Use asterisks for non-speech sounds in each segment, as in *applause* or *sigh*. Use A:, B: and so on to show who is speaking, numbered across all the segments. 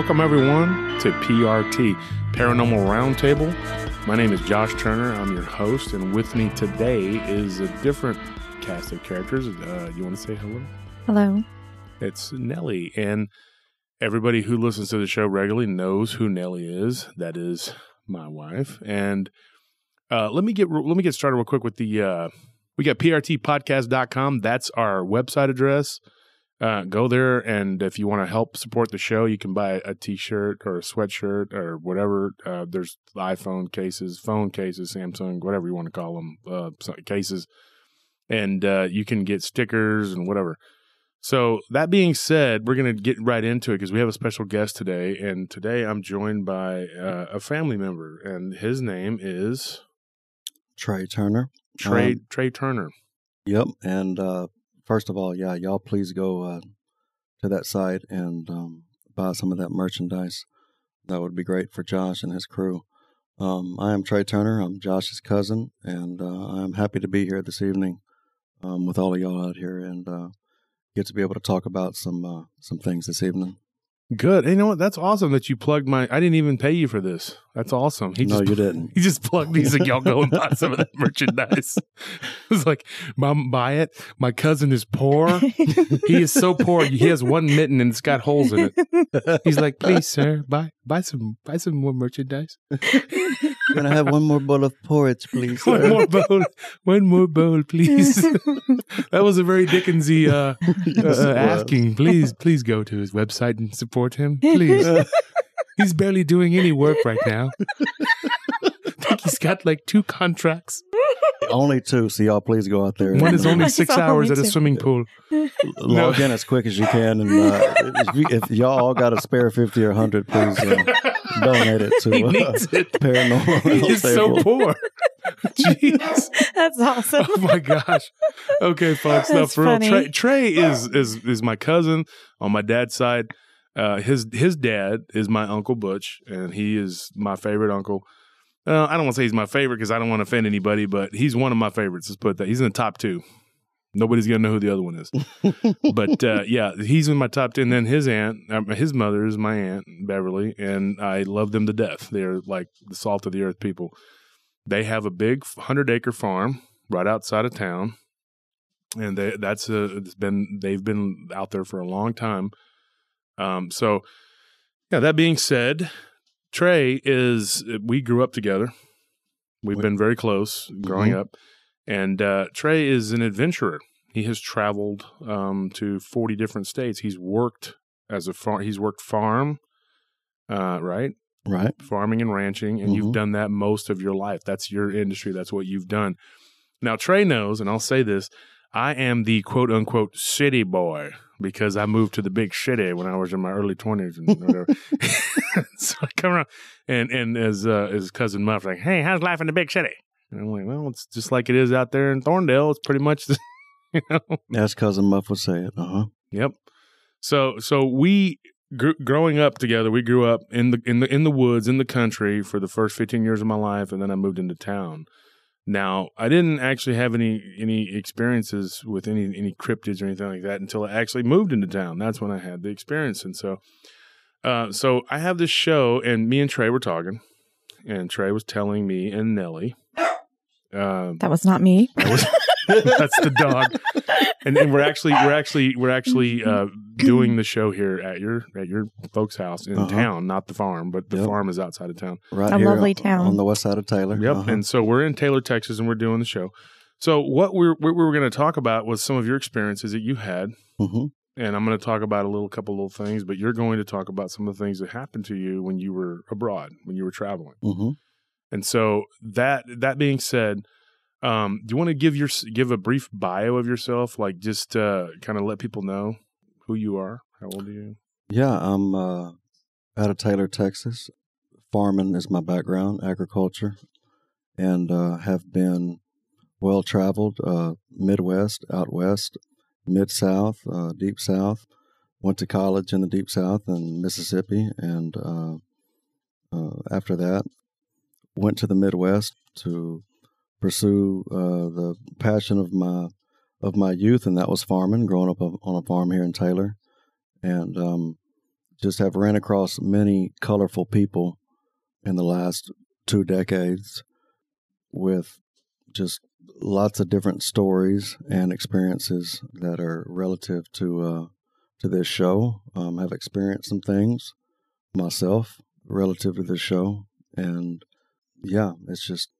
A: Welcome, everyone, to PRT, Paranormal Roundtable. My name is Josh Turner. I'm your host, and with me today is a different cast of characters. Uh, you want to say hello?
B: Hello.
A: It's Nellie, and everybody who listens to the show regularly knows who Nellie is. That is my wife. And uh, let me get let me get started real quick with the uh, we got prtpodcast.com. That's our website address. Uh, go there, and if you want to help support the show, you can buy a T-shirt or a sweatshirt or whatever. Uh, there's iPhone cases, phone cases, Samsung, whatever you want to call them, uh, cases, and uh, you can get stickers and whatever. So that being said, we're going to get right into it because we have a special guest today, and today I'm joined by uh, a family member, and his name is
C: Trey Turner.
A: Trey
C: Um,
A: Trey Turner.
C: Yep. And uh, first of all, yeah, y'all please go uh, to that site and um, buy some of that merchandise. That would be great for Josh and his crew. Um, I am Trey Turner. I'm Josh's cousin, and uh, I'm happy to be here this evening um, with all of y'all out here and uh, get to be able to talk about some uh, some things this evening.
A: Good. Hey, you know what? That's awesome that you plugged my. I didn't even pay you for this. That's awesome. He
C: no,
A: just
C: you didn't. *laughs*
A: He just plugged these like y'all go and buy some of that *laughs* merchandise. *laughs* It's like, Mom, buy it. My cousin is poor. He is so poor. He has one mitten and it's got holes in it. He's like, please, sir, buy buy some buy some more merchandise.
C: Can I have one more bowl of porridge, please?
A: One more bowl. One more bowl, please. *laughs* that was a very Dickensy uh, *laughs* uh, asking. Please, please go to his website and support him. Please. *laughs* He's barely doing any work right now. I think he's got like two contracts. *laughs*
C: Only two, so y'all please go out there.
A: One is only *laughs*
B: It's
A: six
B: only
A: hours at a swimming pool.
C: log in as quick as you can, and uh, if, you, if y'all all got a spare fifty or hundred, please uh, *laughs* donate it to uh,
A: it.
C: Paranormal.
A: He's so poor. Jeez.
B: That's awesome.
A: Oh my gosh. Okay, folks. Now
B: That's
A: for real. Trey, Trey is is is my cousin on my dad's side. Uh, his his dad is my uncle Butch, and he is my favorite uncle. Uh, I don't want to say he's my favorite because I don't want to offend anybody, but he's one of my favorites. Let's put that. He's in the top two. Nobody's gonna know who the other one is, *laughs* but uh, yeah, he's in my top ten. Then his aunt, um, his mother is my aunt Beverly, and I love them to death. They're like the salt of the earth people. They have a big hundred acre farm right outside of town, and they, that's a, it's been they've been out there for a long time. Um, so yeah. That being said, Trey is we grew up together. We've
C: We-
A: been very close growing
C: Mhm.
A: up, and uh, Trey is an adventurer. He has traveled um, to forty different states. He's worked as a farm. He's worked farm, uh, right?
C: Right.
A: farming and ranching, and you've
C: Mhm.
A: done that most of your life. That's your industry. That's what you've done. Now, Trey knows, and I'll say this I am the quote unquote city boy because I moved to the big city when I was in my early 20s and whatever. *laughs* *laughs* so I come around, and, and as uh, his cousin Muff, like, hey, how's life in the big city? And I'm like, well, it's just like it is out there in Thorndale. It's pretty much, the, *laughs* you know,
C: As cousin Muff would say it. Uh huh.
A: Yep. So so we gr- growing up together, we grew up in the in the in the woods in the country for the first 15 years of my life and then I moved into town. Now, I didn't actually have any any experiences with any any cryptids or anything like that until I actually moved into town. That's when I had the experience and so uh so I have this show and me and Trey were talking and Trey was telling me and Nellie um
B: That was not me.
A: that was- that's the dog and, and we're actually we're actually we're actually uh, doing the show here at your at your folks' house in
C: Uh-huh.
A: town, not the farm, but the
C: Yep.
A: farm is outside of town.
C: Right
B: A
C: here
B: lovely
C: on-
B: town.
C: on the west side of Taylor.
A: Yep.
C: Uh-huh.
A: And so we're in Taylor, Texas, and we're doing the show. So what we're what we were going to talk about was some of your experiences that you had,
C: Mhm.
A: and I'm going to talk about a little couple little things, but you're going to talk about some of the things that happened to you when you were abroad, when you were traveling.
C: Mhm.
A: And so that that being said, um, do you want to give your give a brief bio of yourself, like just uh, kind of let people know who you are? How old are you?
C: Yeah, I'm uh, out of Taylor, Texas. Farming is my background, agriculture, and uh, have been well traveled uh, Midwest, out west, mid South, uh, deep South. Went to college in the deep South in Mississippi, and uh, after that, went to the Midwest to pursue uh, the passion of my of my youth, and that was farming. Growing up on a farm here in Taylor, and um, just have ran across many colorful people in the last two decades with just lots of different stories and experiences that are relative to uh, to this show. Um, I've experienced some things myself relative to this show, and yeah, it's just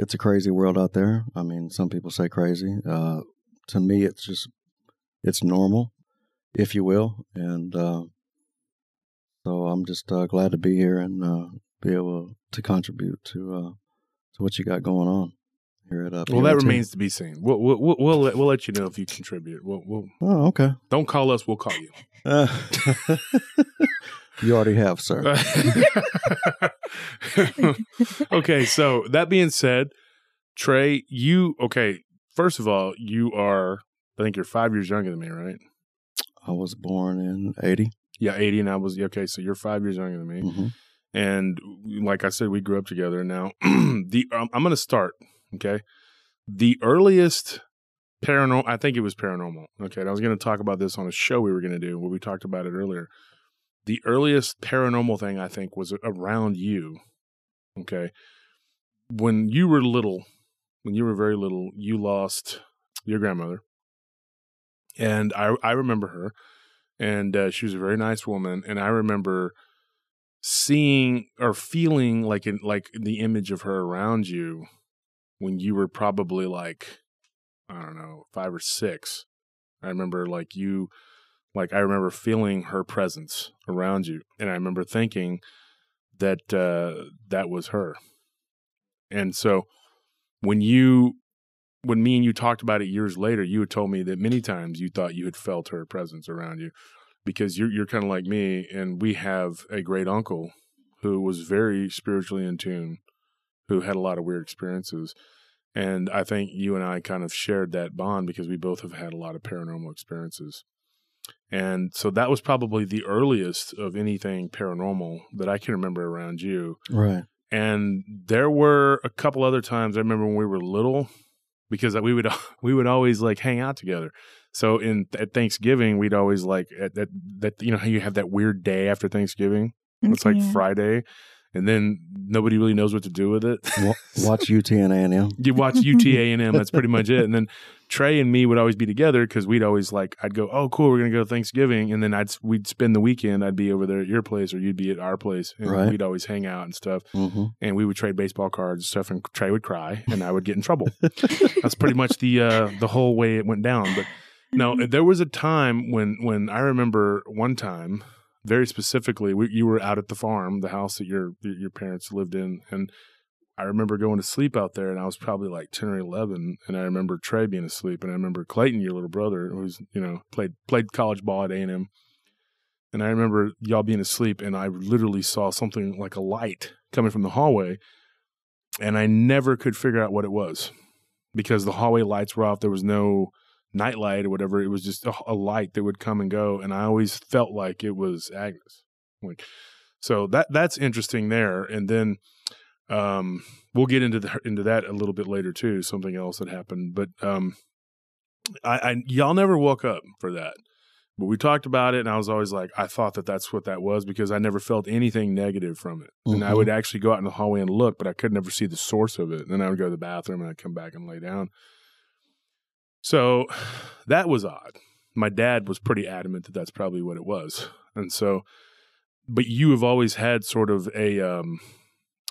C: it's a crazy world out there. I mean, some people say crazy. Uh, to me, it's just it's normal, if you will, and uh, so I'm just uh, glad to be here and uh, be able to contribute to uh, to what you got going on here at uh,
A: Well, that remains to be seen. We'll we'll we'll, we'll, let, we'll let you know if you contribute. We'll, we'll
C: Oh, okay.
A: don't call us. We'll call you. *laughs* *laughs*
C: You already have, sir. *laughs*
A: okay, so that being said, Trey, you okay? First of all, you are. I think you're five years younger than me, right?
C: I was born in '80.
A: Yeah, eighty, and I was okay. So you're five years younger than me,
C: hmm
A: and like I said, we grew up together. Now, *clears throat* the um, I'm going to start. Okay, the earliest paranormal. I think it was paranormal. Okay, and I was going to talk about this on a show we were going to do where we talked about it earlier. The earliest paranormal thing I think was around you. Okay, when you were little, when you were very little, you lost your grandmother, and I I remember her, and uh, she was a very nice woman, and I remember seeing or feeling like in like the image of her around you when you were probably like I don't know five or six. I remember like you, like I remember feeling her presence around you, and I remember thinking that uh, that was her. And so when you when me and you talked about it years later, you had told me that many times you thought you had felt her presence around you because you're you're kind of like me, and we have a great uncle who was very spiritually in tune, who had a lot of weird experiences, and I think you and I kind of shared that bond because we both have had a lot of paranormal experiences, and so that was probably the earliest of anything paranormal that I can remember around you.
C: Right.
A: And there were a couple other times I remember when we were little because we would *laughs* we would always like hang out together. So in at Thanksgiving, we'd always like at that that you know how you have that weird day after Thanksgiving. It's like
B: Yeah.
A: Friday, and then nobody really knows what to do with it.
C: Watch UT and A&M. *laughs*
A: you watch UT and A&M. That's pretty much it. And then Trey and me would always be together because we'd always like I'd go, oh cool, we're gonna go Thanksgiving, and then I'd we'd spend the weekend. I'd be over there at your place, or you'd be at our place, and
C: Right.
A: we'd always hang out and stuff.
C: hmm
A: And we would trade baseball cards and stuff, and Trey would cry, and I would get in trouble. That's pretty much the uh, the whole way it went down. But no, there was a time when when I remember one time very specifically, we, you were out at the farm, the house that your your parents lived in, and I remember going to sleep out there, and I was probably like ten or eleven, and I remember Trey being asleep, and I remember Clayton, your little brother, who's you know played played college ball at A and M, and I remember y'all being asleep, and I literally saw something like a light coming from the hallway, and I never could figure out what it was because the hallway lights were off. There was no night light or whatever. It was just a, a light that would come and go, and I always felt like it was Agnes. Like, so that that's interesting there. And then um, we'll get into the, into that a little bit later too. Something else that happened, but um, I, I y'all never woke up for that. But we talked about it, and I was always like, I thought that that's what that was because I never felt anything negative from it. And I would actually go out in the hallway and look, but I could never see the source of it. And then I would go to the bathroom and I'd come back and lay down. So *sighs* that was odd. My dad was pretty adamant that that's probably what it was. And so, but you have always had sort of a, um,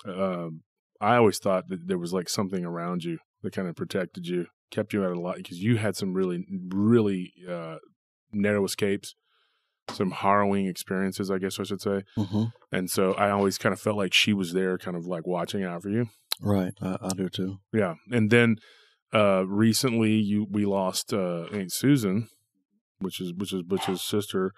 A: um I always thought that there was like something around you that kind of protected you, kept you out of a lot because you had some really, really uh, narrow escapes, some harrowing experiences, I guess I should say.
C: hmm
A: And so I always kind of felt like she was there, kind of like watching out for you.
C: Right. I, I do too.
A: Yeah. And then uh recently you we lost uh Aunt Susan, which is which is Butch's sister.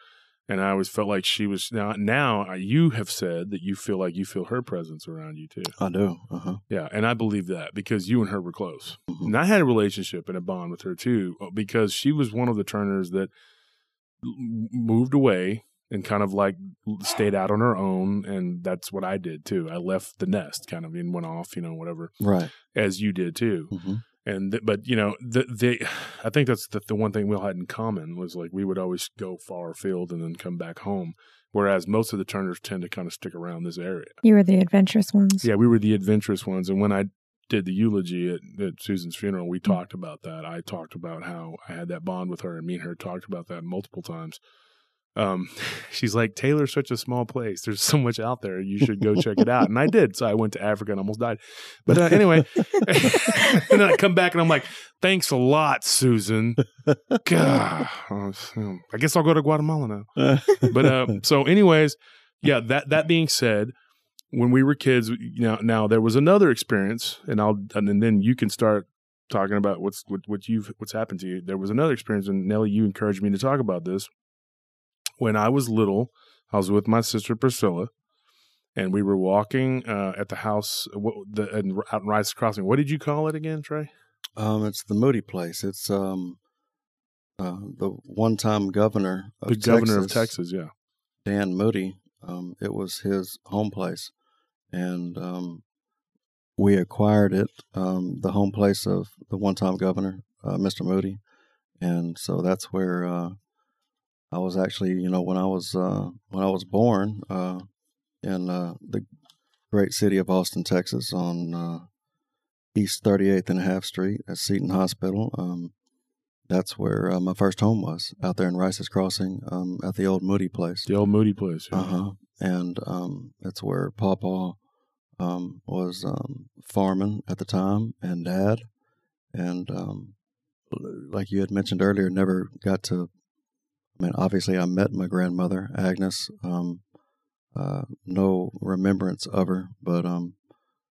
A: And I always felt like she was now now you have said that you feel like you feel her presence around you too.
C: I do. Uh huh.
A: Yeah, and I believe that because you and her were close.
C: Mhm.
A: And I had a relationship and a bond with her too uh, because she was one of the Turners that moved away and kind of like stayed out on her own and that's what I did too. I left the nest kind of and went off, you know, whatever
C: Right.
A: as you did too.
C: hmm
A: And th- but you know the the *sighs* I think that's the the one thing we all had in common was like we would always go far afield and then come back home, whereas most of the Turners tend to kind of stick around this area.
B: You were the adventurous ones.
A: Yeah, we were the adventurous ones. And when I did the eulogy at, at Susan's funeral, we mm. talked about that. I talked about how I had that bond with her, and me and her talked about that multiple times. Um, *laughs* she's like, Taylor's such a small place. There's so much out there. You should go check it out. And I did. So I went to Africa and almost died. But uh, anyway, *laughs* *laughs* and then I come back and I'm like, thanks a lot, Susan. God, I guess I'll go to Guatemala now but uh, so anyways yeah that that being said when we were kids you know now there was another experience and i'll and then you can start talking about what's what, what you've what's happened to you there was another experience and nellie you encouraged me to talk about this when i was little i was with my sister priscilla and we were walking uh, at the house what, the, out in rice crossing what did you call it again trey
C: Um, it's the Moody place. It's um, uh, the one-time governor of
A: the governor of texas yeah
C: Dan Moody. Um, it was his home place, and um, we acquired it, um, the home place of the one-time governor, uh, Mr. Moody, and so that's where uh, I was actually, you know, when I was uh, when I was born uh, in uh, the great city of Austin, Texas, on uh, East 38th and a half Street at Seton Hospital. Um, that's where uh, my first home was, out there in Rice's Crossing, um, at the old Moody place.
A: the old moody place yeah.
C: Uh huh. And um, that's where Papa um, was um, farming at the time, and Dad. And um, like you had mentioned earlier, never got to. Mean, obviously, I met my grandmother Agnes. Um, uh, no remembrance of her, but um,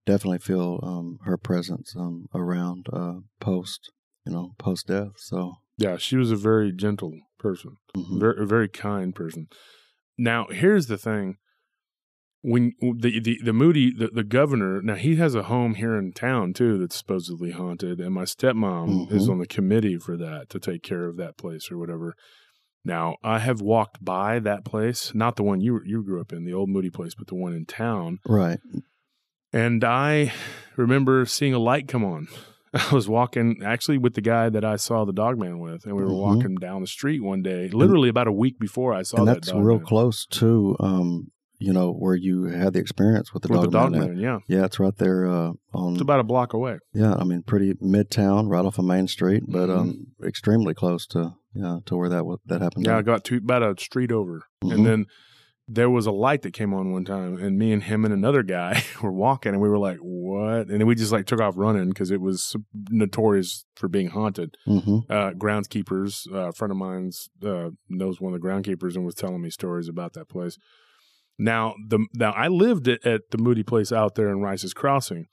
C: definitely feel um, her presence um, around uh, post, you know, post death. So.
A: yeah she was a very gentle person
C: mhm.
A: very very kind person. Now, here's the thing: when the the, the Moody the, the governor now he has a home here in town too that's supposedly haunted, and my stepmom is
C: Mhm.
A: on the committee for that to take care of that place or whatever. Now, I have walked by that place, not the one you you grew up in, the old Moody place, but the one in town,
C: Right.
A: and I remember seeing a light come on. *laughs* I was walking actually with the guy that I saw the dog man with, and we were
C: Mhm.
A: walking down the street one day, literally about a week before I saw
C: and
A: that
C: that's real
A: man.
C: close to, um, you know, where you had the experience with the
A: with
C: dog,
A: the dog
C: man.
A: man. Yeah,
C: Yeah, it's right there uh, on.
A: it's about a block away.
C: yeah, I mean, pretty midtown, right off of Main Street, but
A: Mhm.
C: um, extremely close to yeah to where that that happened.
A: Yeah, I got to about a street over,
C: Mhm.
A: and then there was a light that came on one time, and me and him and another guy *laughs* were walking, and we were like, "What?" And then we just like took off running because it was notorious for being haunted.
C: Mhm.
A: Uh, groundskeepers, uh, a friend of mine's uh, knows one of the groundkeepers and was telling me stories about that place. Now, the now I lived at, at the Moody place out there in Rice's Crossing.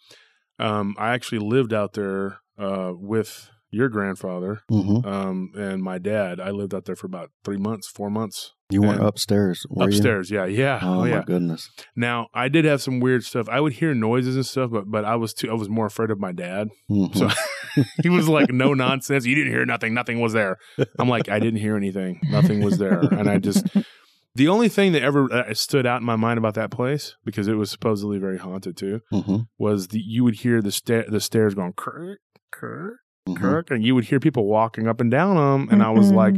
A: Um, I actually lived out there uh, with your grandfather
C: Mhm.
A: um, and my dad. I lived out there for about three months, four months.
C: You weren't
A: And
C: upstairs, you?
A: upstairs, yeah, yeah,
C: Oh,
A: oh,
C: my goodness.
A: Now I did have some weird stuff. I would hear noises and stuff, but but I was too. I was more afraid of my dad.
C: Mhm.
A: So *laughs* he was like, "No *laughs* nonsense. You didn't hear nothing. Nothing was there." I'm like, "I didn't hear anything. Nothing was there." And I just the only thing that ever uh, stood out in my mind about that place because it was supposedly very haunted too
C: Mhm.
A: was the you would hear the stair the stairs going kirk kirk
C: Mhm.
A: kirk and you would hear people walking up and down them and I was like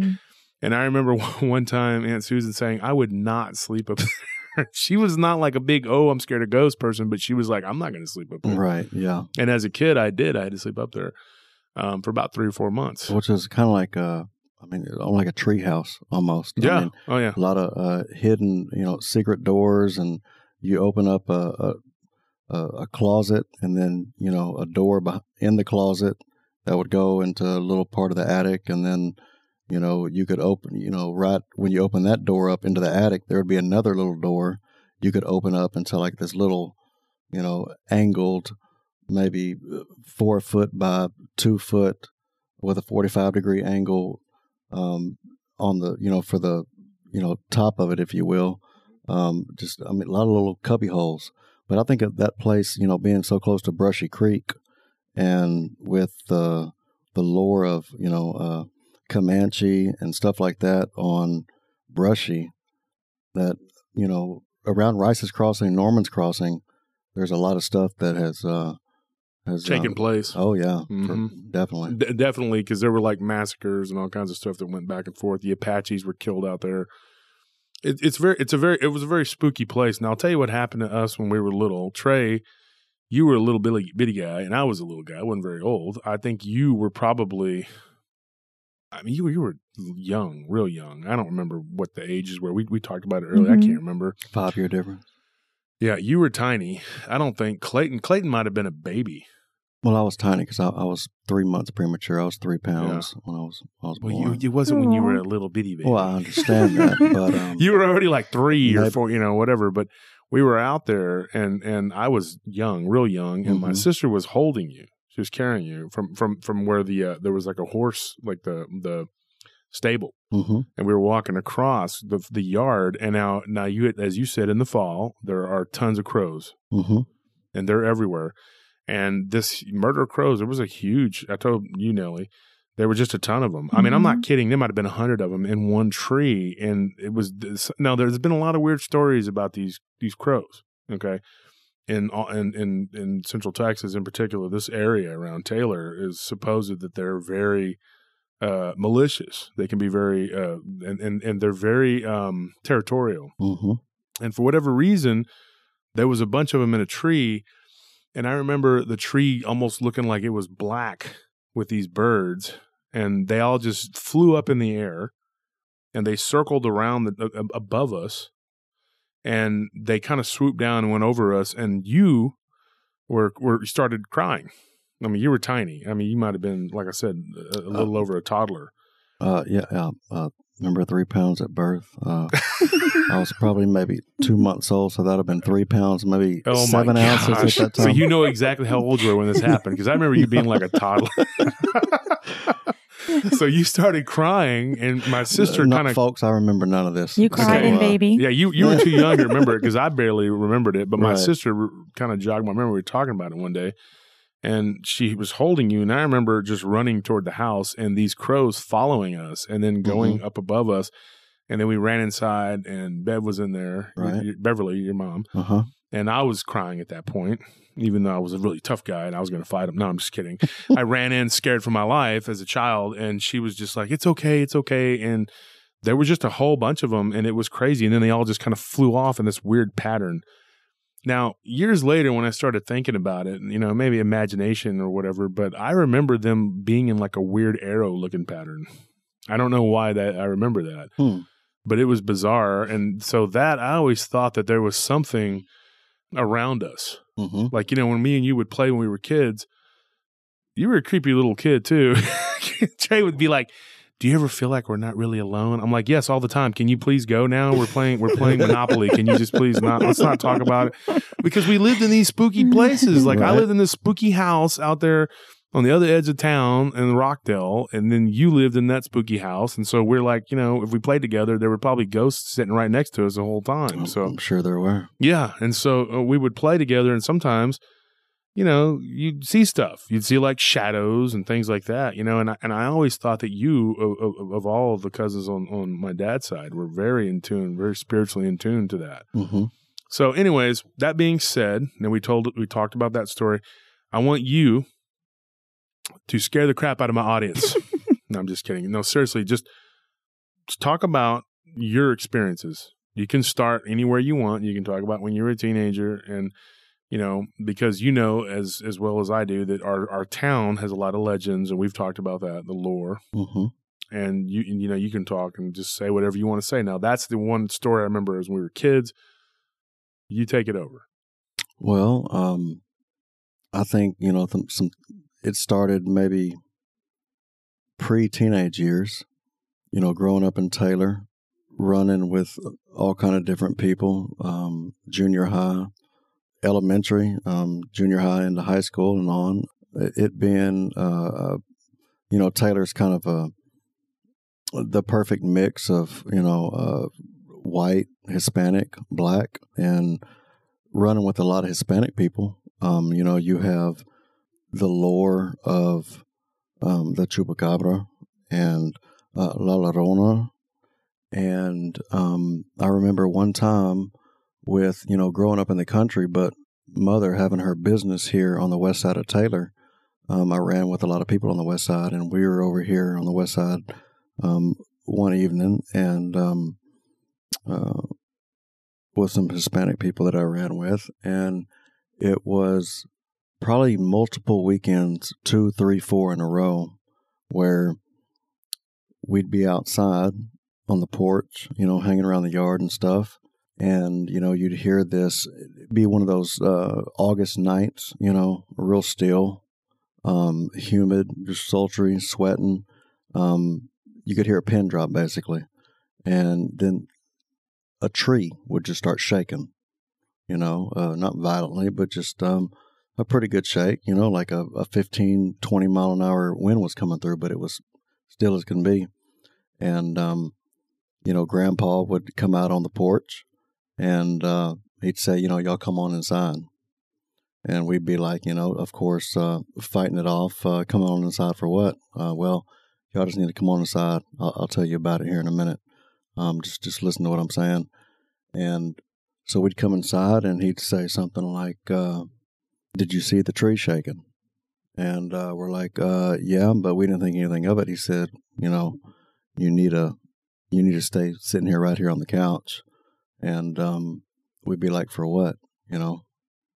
A: and I remember *laughs* one time Aunt Susan saying, I would not sleep up there. *laughs* she was not like a big, oh, I'm scared of ghosts person, but she was like, I'm not going to sleep up there.
C: Right. Yeah.
A: And as a kid, I did. I had to sleep up there um, for about three or four months.
C: Which is kind of like uh, I mean, like a tree house almost. I
A: yeah.
C: mean,
A: oh, yeah.
C: a lot of uh, hidden, you know, secret doors, and you open up a a, a, closet, and then you know a door in the closet that would go into a little part of the attic, and then you know you could open, you know, right when you open that door up into the attic, there would be another little door you could open up into like this little, you know, angled, maybe uh, four foot by two foot with a forty five degree angle um, on the you know for the you know top of it if you will. Um, just i mean a lot of little cubby holes. But i think of that place you know being so close to brushy creek and with the the lore of you know uh, comanche and stuff like that on brushy that you know around rice's crossing norman's crossing there's a lot of stuff that has uh, has
A: taken
C: uh,
A: place.
C: Oh yeah, for-
A: Mhm.
C: definitely.
A: D- definitely, because there were like massacres and all kinds of stuff that went back and forth. The Apaches were killed out there. It, it's very, it's a very, it was a very spooky place. And I'll tell you what happened to us when we were little. Trey, you were a little bitty, bitty guy, and I was a little guy. I wasn't very old. I think you were probably, I mean, you were you were young, real young. I don't remember what the ages were. We we talked about it earlier. I
B: Mhm.
A: can't remember.
C: Five year difference.
A: Yeah, you were tiny. I don't think Clayton. Clayton might have been a baby.
C: Well, I was tiny because I, I was three months premature. I was three pounds when I was I was
A: Well,
C: born.
A: you, it wasn't when you were a little bitty baby.
C: well, I understand that, *laughs* but um,
A: you were already like three or four, you know, whatever. But we were out there, and and I was young, real young, and my
C: Mhm.
A: sister was holding you. She was carrying you from from from where the uh, there was like a horse, like the the stable,
C: mhm.
A: and we were walking across the the yard. And now now you as you said in the fall, there are tons of crows,
C: Mhm.
A: and they're everywhere. And this murder of crows, there was a huge. I told you, Nellie. There were just a ton of them. I mean, I'm not kidding. There might have been a hundred of them in one tree, and it was this, now. There's been a lot of weird stories about these these crows. Okay, in in in in Central Texas, in particular, this area around Taylor is supposed that they're very uh, malicious. They can be very uh, and and and they're very um, territorial.
C: Mhm.
A: And for whatever reason, there was a bunch of them in a tree. And I remember the tree almost looking like it was black with these birds. And they all just flew up in the air and they circled around the, a- above us. And they kind of swooped down and went over us. And you were, were started crying. I mean, you were tiny. I mean, you might have been, like I said, a, a little over a toddler.
C: Uh, yeah, yeah. Uh, remember three pounds at birth. Uh, I was *laughs* probably maybe two months old, so that'd have been three pounds, maybe
A: Oh
C: seven
A: my
C: ounces at that time.
A: So you know exactly how old you were when this happened because I remember you being like a toddler. *laughs* so you started crying, and my sister
C: No,
A: kind of
C: folks. I remember none of this.
B: You cried
A: Okay.
B: in
C: uh,
B: baby.
A: yeah, you you were too young to remember it because I barely remembered it. But my
C: Right.
A: sister kind of jogged my memory. We were talking about it one day, and she was holding you, and I remember just running toward the house and these crows following us, and then going
C: Mm-hmm.
A: up above us. And then we ran inside, and Bev was in there.
C: Right.
A: Your- Beverly, your mom.
C: Uh huh.
A: And I was crying at that point, even though I was a really tough guy and I was going to fight him. No, I'm just kidding. *laughs* I ran in scared for my life as a child, and she was just like, "It's okay, it's okay." And there was just a whole bunch of them, and it was crazy. And then they all just kind of flew off in this weird pattern. Now, years later, when I started thinking about it, you know, maybe imagination or whatever, but I remember them being in like a weird arrow looking pattern. I don't know why that I remember that
C: Hmm.
A: but it was bizarre. And so that I always thought that there was something around us.
C: hmm
A: Like, you know, when me and you would play when we were kids, you were a creepy little kid too. *laughs* Jay would be like, do you ever feel like we're not really alone? I'm like, yes, all the time. Can you please go now? We're playing, we're playing Monopoly. Can you just please not, let's not talk about it because we lived in these spooky places. Like I lived in this spooky house out there on the other edge of town in Rockdale, and then you lived in that spooky house. And so we're like, you know, if we played together, there were probably ghosts sitting right next to us the whole time. So
C: I'm sure there were.
A: yeah, and so uh, we would play together, and sometimes, you know, you'd see stuff. You'd see like shadows and things like that, you know. And I, and I always thought that you, of, of, of all of the cousins on on my dad's side, were very in tune, very spiritually in tune to that.
C: hmm
A: So, anyways, that being said, and we told we talked about that story. I want you to scare the crap out of my audience. *laughs* no, I'm just kidding. No, seriously, just, just talk about your experiences. You can start anywhere you want. You can talk about when you were a teenager and you know, because you know as as well as I do that our our town has a lot of legends and we've talked about that, the lore
C: hmm
A: and you you know you can talk and just say whatever you want to say. Now that's the one story I remember as we were kids. You take it over.
C: Well, um, I think you know th- some. It started maybe pre-teenage years. You know, growing up in Taylor, running with all kind of different people. Um, junior high, elementary, um, junior high into high school and on. It, being, uh, you know, Taylor's kind of a the perfect mix of you know uh, white, Hispanic, black, and running with a lot of Hispanic people. Um, you know, you have the lore of um, the Chupacabra and uh, La Llorona. And um, I remember one time with, you know, growing up in the country, but mother having her business here on the west side of Taylor, um, I ran with a lot of people on the west side, and we were over here on the west side um, one evening, and um, uh, with some Hispanic people that I ran with, and it was probably multiple weekends, two, three, four in a row, where we'd be outside on the porch, you know, hanging around the yard and stuff. And, you know, you'd hear this be one of those uh, August nights, you know, real still, um, humid, just sultry, sweating. Um, you could hear a pin drop basically. And then a tree would just start shaking, you know, uh, not violently, but just um, a pretty good shake, you know, like a, a 15, 20 mile an hour wind was coming through, but it was still as can be. And, um, you know, grandpa would come out on the porch and uh, he'd say, you know, y'all come on inside. And we'd be like, you know, of course, uh, fighting it off. Uh, come on inside for what? Uh, well, y'all just need to come on inside. I'll, I'll, tell you about it here in a minute. Um, just just listen to what I'm saying. And so we'd come inside, and he'd say something like, uh, "Did you see the tree shaking?" And uh, we're like, "Yeah," but we didn't think anything of it. He said, "You know, you need a you need to stay sitting here right here on the couch." And um, we'd be like, "For what?" You know,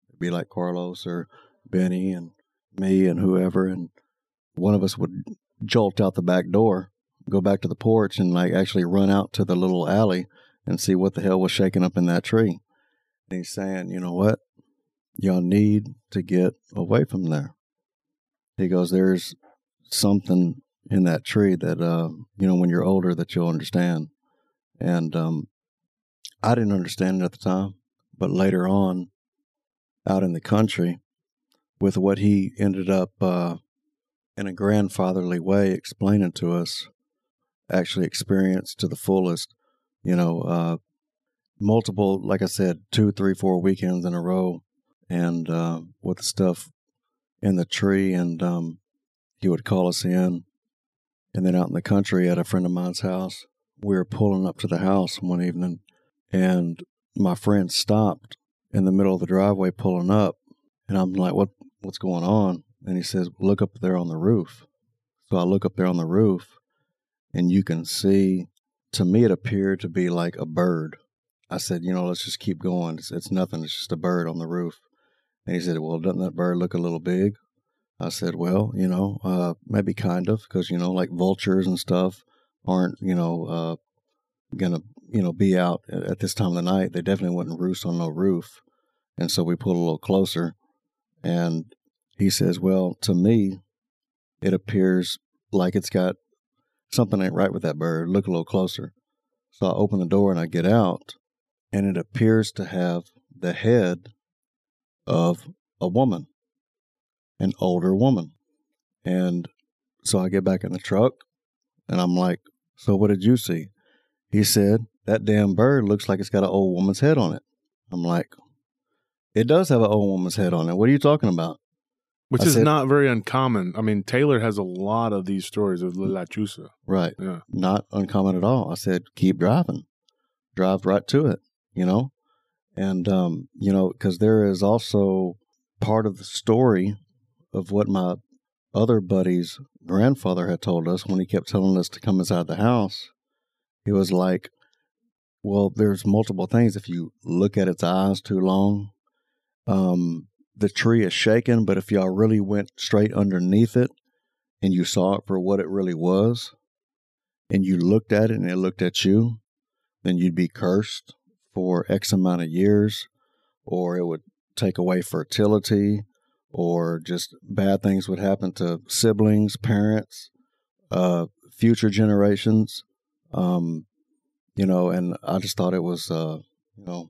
C: it'd be like Carlos or Benny and me and whoever, and one of us would jolt out the back door, go back to the porch, and like actually run out to the little alley and see what the hell was shaking up in that tree. And he's saying, you know what? Y'all need to get away from there. He goes, there's something in that tree that, uh, you know, when you're older that you'll understand. And um, I didn't understand it at the time, but later on, out in the country, with what he ended up uh, in a grandfatherly way explaining to us, actually experienced to the fullest, you know, uh, multiple, like I said, two, three, four weekends in a row, and uh, with the stuff in the tree, and um, he would call us in, and then out in the country at a friend of mine's house, we were pulling up to the house one evening, and my friend stopped in the middle of the driveway pulling up, and I'm like, "What? What's going on?" And he says, Look up there on the roof. So I look up there on the roof, and you can see, to me, it appeared to be like a bird. I said, You know, let's just keep going. It's, it's nothing. It's just a bird on the roof. And he said, Well, doesn't that bird look a little big? I said, Well, you know, uh, maybe kind of, because, you know, like vultures and stuff aren't, you know, uh, to, you know, be out at this time of the night. They definitely wouldn't roost on no roof. And so we pulled a little closer, and he says, Well, to me, it appears like it's got something ain't right with that bird. Look a little closer. So I open the door and I get out, and it appears to have the head of a woman, an older woman. And so I get back in the truck and I'm like, So what did you see? He said, That damn bird looks like it's got an old woman's head on it. I'm like, It does have an old woman's head on it. What are you talking about?
A: Which
C: I
A: is
C: said-
A: not very uncommon. I mean, Taylor has a lot of these stories of Lechuza.
C: Right.
A: Yeah.
C: Not uncommon at all. I said, keep driving. Drive right to it, you know? And, um, you know, because there is also part of the story of what my other buddy's grandfather had told us when he kept telling us to come inside the house. He was like, well, there's multiple things. If you look at its eyes too long, um, the tree is shaking, but if y'all really went straight underneath it and you saw it for what it really was, and you looked at it and it looked at you, then you'd be cursed for X amount of years, or it would take away fertility, or just bad things would happen to siblings, parents, uh, future generations. Um, you know, and I just thought it was, uh, you know,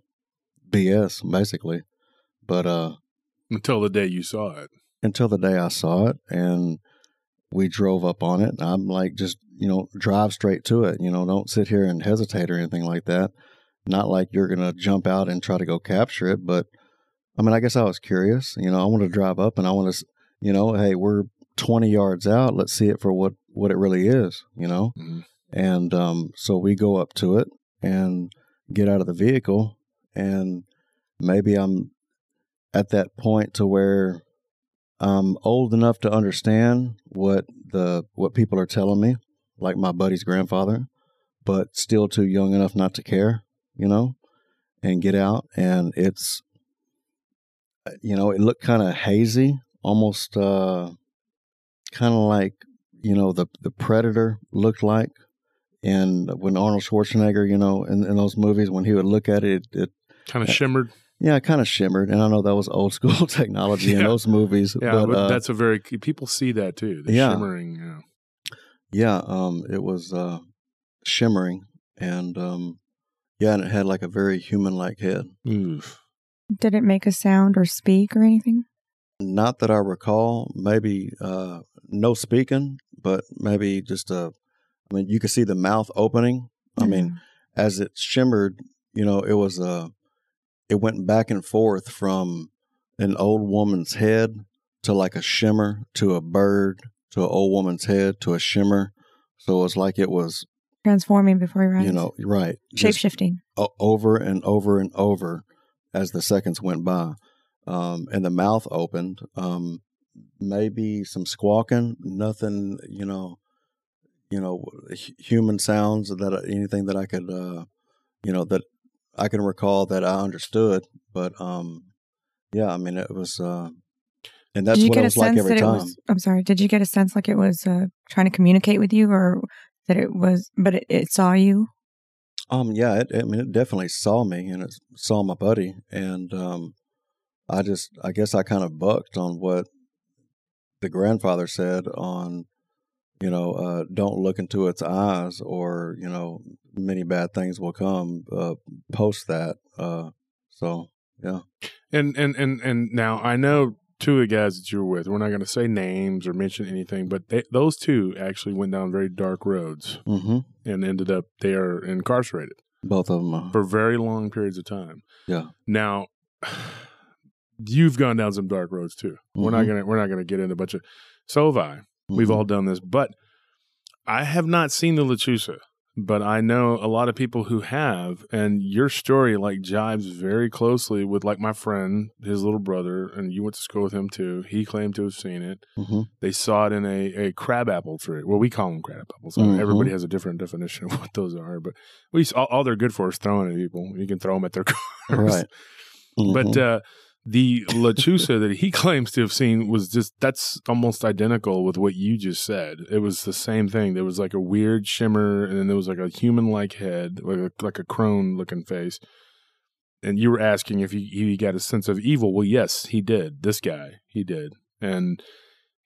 C: BS basically. But uh,
A: Until the day you saw it.
C: until the day I saw it and we drove up on it. I'm like, just, you know, drive straight to it. You know, don't sit here and hesitate or anything like that. Not like you're going to jump out and try to go capture it. But I mean, I guess I was curious. You know, I want to drive up and I want to, you know, hey, we're 20 yards out. Let's see it for what, what it really is, you know?
A: Mhm.
C: And um, so we go up to it and get out of the vehicle. And maybe I'm at that point to where I'm old enough to understand what the what people are telling me, like my buddy's grandfather, but still too young enough not to care, you know, and get out. And it's, you know, it looked kind of hazy, almost uh, kind of like, you know, the the Predator looked like. And when Arnold Schwarzenegger, you know, in, in those movies, when he would look at it, it, it
A: Kind of shimmered.
C: yeah, it kind of shimmered. And I know that was old *laughs* school technology in those movies,
A: Yeah,
C: but,
A: but,
C: uh,
A: that's a very people see that too. The
C: Yeah.
A: shimmering. Yeah.
C: Yeah, um, it was uh, shimmering, and um, yeah, and it had like a very human-like head.
A: Oof.
B: Did it make a sound or speak or anything?
C: Not that I recall. Maybe uh, no speaking, but maybe just a. I mean, you could see the mouth opening. I mean, as it shimmered, you know, it was a. It went back and forth from an old woman's head to like a shimmer to a bird to an old woman's head to a shimmer. So it was like it was,
B: transforming before your eyes.
C: you know, right.
B: shape shifting.
C: over and over and over as the seconds went by. Um, and the mouth opened. Um, maybe some squawking, nothing, you know, you know, human sounds that anything that I could, uh, you know, that I can recall that I understood. But um, yeah, I mean, it was, uh, and that's what it was like every time.
B: was? I'm sorry. Did you get a sense like it was uh, trying to communicate with you, or that it was, but it, it saw you?
C: Um, yeah, it, I mean, it definitely saw me and it saw my buddy, and um, I just, I guess, I kind of bucked on what the grandfather said on, you know, uh, don't look into its eyes, or you know, many bad things will come uh, post that. Uh, so yeah,
A: And and and and now I know two of the guys that you were with. We're not going to say names or mention anything, but they, those two actually went down very dark roads
C: hmm
A: and ended up they are incarcerated
C: both of them. Uh,
A: for very long periods of time.
C: yeah,
A: Now, *sighs* you've gone down some dark roads too. We're not
C: Mhm.
A: gonna we're not gonna get into a bunch of. So have I. We've
C: Mhm.
A: all done this, but I have not seen the Lechuza. But I know a lot of people who have, and your story like jives very closely with like my friend, his little brother, and you went to school with him too. He claimed to have seen it.
C: Mhm.
A: They saw it in a, a crabapple tree. Well, we call them crab apples.
C: Mhm.
A: Everybody has a different definition of what those are, but we all, all they're good for is throwing at people. You can throw them at their *laughs* cars,
C: right.
A: but
C: Mhm.
A: uh, the Lechuza that he *laughs* claims to have seen was just that's almost identical with what you just said. It was the same thing. There was like a weird shimmer, and then there was like a human like head, like a, like a crone looking face. And you were asking if he, he got a sense of evil. Well, yes, he did. This guy, he did. And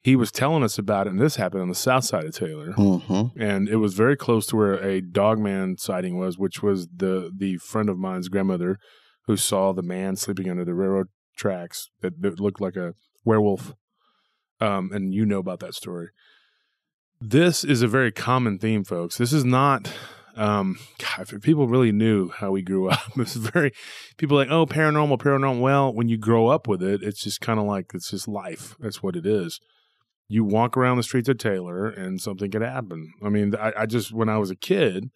A: he was telling us about it, and this happened on the south side of Taylor
C: Mhm.
A: and it was very close to where a dogman sighting was, which was the the friend of mine's grandmother who saw the man sleeping under the railroad tracks that, that looked like a werewolf. Um, and you know about that story. This is a very common theme, folks. This is not. Um, God, if people really knew how we grew *laughs* up, it's very people like, oh, paranormal, paranormal. Well, when you grow up with it, it's just kind of like it's just life. That's what it is you walk around the streets of Taylor and something could happen. I mean, I, I just, when I was a kid,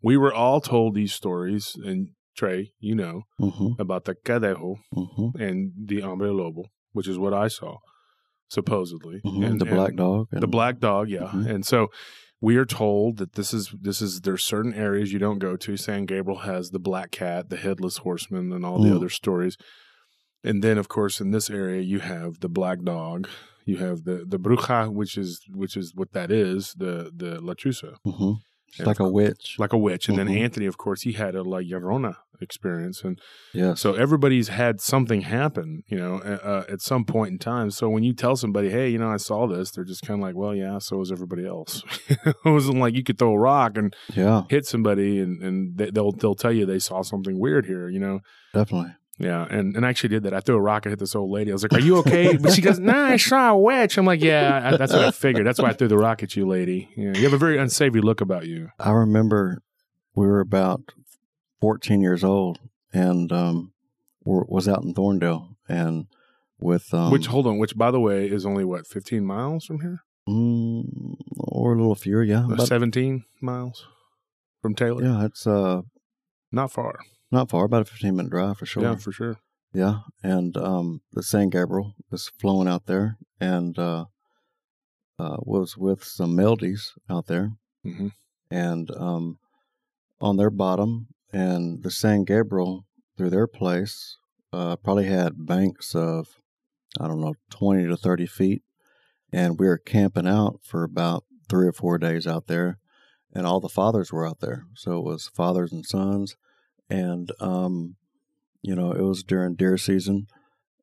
A: we were all told these stories, and Trey, you know,
C: Mhm.
A: about the Cadejo
C: Mhm.
A: and the Hombre Lobo, which is what I saw, supposedly.
C: Mhm.
A: And,
C: the black
A: and
C: dog.
A: The black dog, yeah.
C: Mhm.
A: And so we are told that this is, this is, there's certain areas you don't go to. San Gabriel has the black cat, the headless horseman, and all the
C: Mm.
A: other stories. And then, of course, in this area, you have the black dog. You have the the bruja, which is which is what that is, the the lechuza,
C: hmm She's like a witch.
A: like a witch. And then
C: Mhm.
A: Anthony, of course, he had a La Llorona experience, and
C: yeah,
A: so everybody's had something happen, you know, uh, at some point in time. So when you tell somebody, "Hey, you know, I saw this," they're just kind of like, "Well, yeah, so was everybody else." *laughs* it wasn't like you could throw a rock and
C: yeah,
A: hit somebody, and and they'll they'll tell you they saw something weird here, you know.
C: definitely.
A: Yeah, and, and I actually did that. I threw a rock and hit this old lady. I was like, "Are you okay?" But she goes, "Nah, I saw a witch." I'm like, "Yeah, I, that's what I figured. That's why I threw the rock at you, lady. Yeah, you have a very unsavory look about you."
C: I remember we were about 14 years old and um, were, was out in Thorndale and with um,
A: which, hold on, which by the way is only what 15 miles from here,
C: mm, or a little fewer, yeah, about,
A: 17 miles from Taylor.
C: yeah, it's uh
A: Not far.
C: Not far, about a 15 minute drive for sure.
A: Yeah, for sure.
C: Yeah, and um, the San Gabriel was flowing out there, and uh, uh, was with some Meldies out there,
A: hmm
C: and um, on their bottom, and the San Gabriel through their place uh, probably had banks of I don't know twenty to thirty feet, and we were camping out for about three or four days out there, and all the fathers were out there, so it was fathers and sons, and um, you know it was during deer season.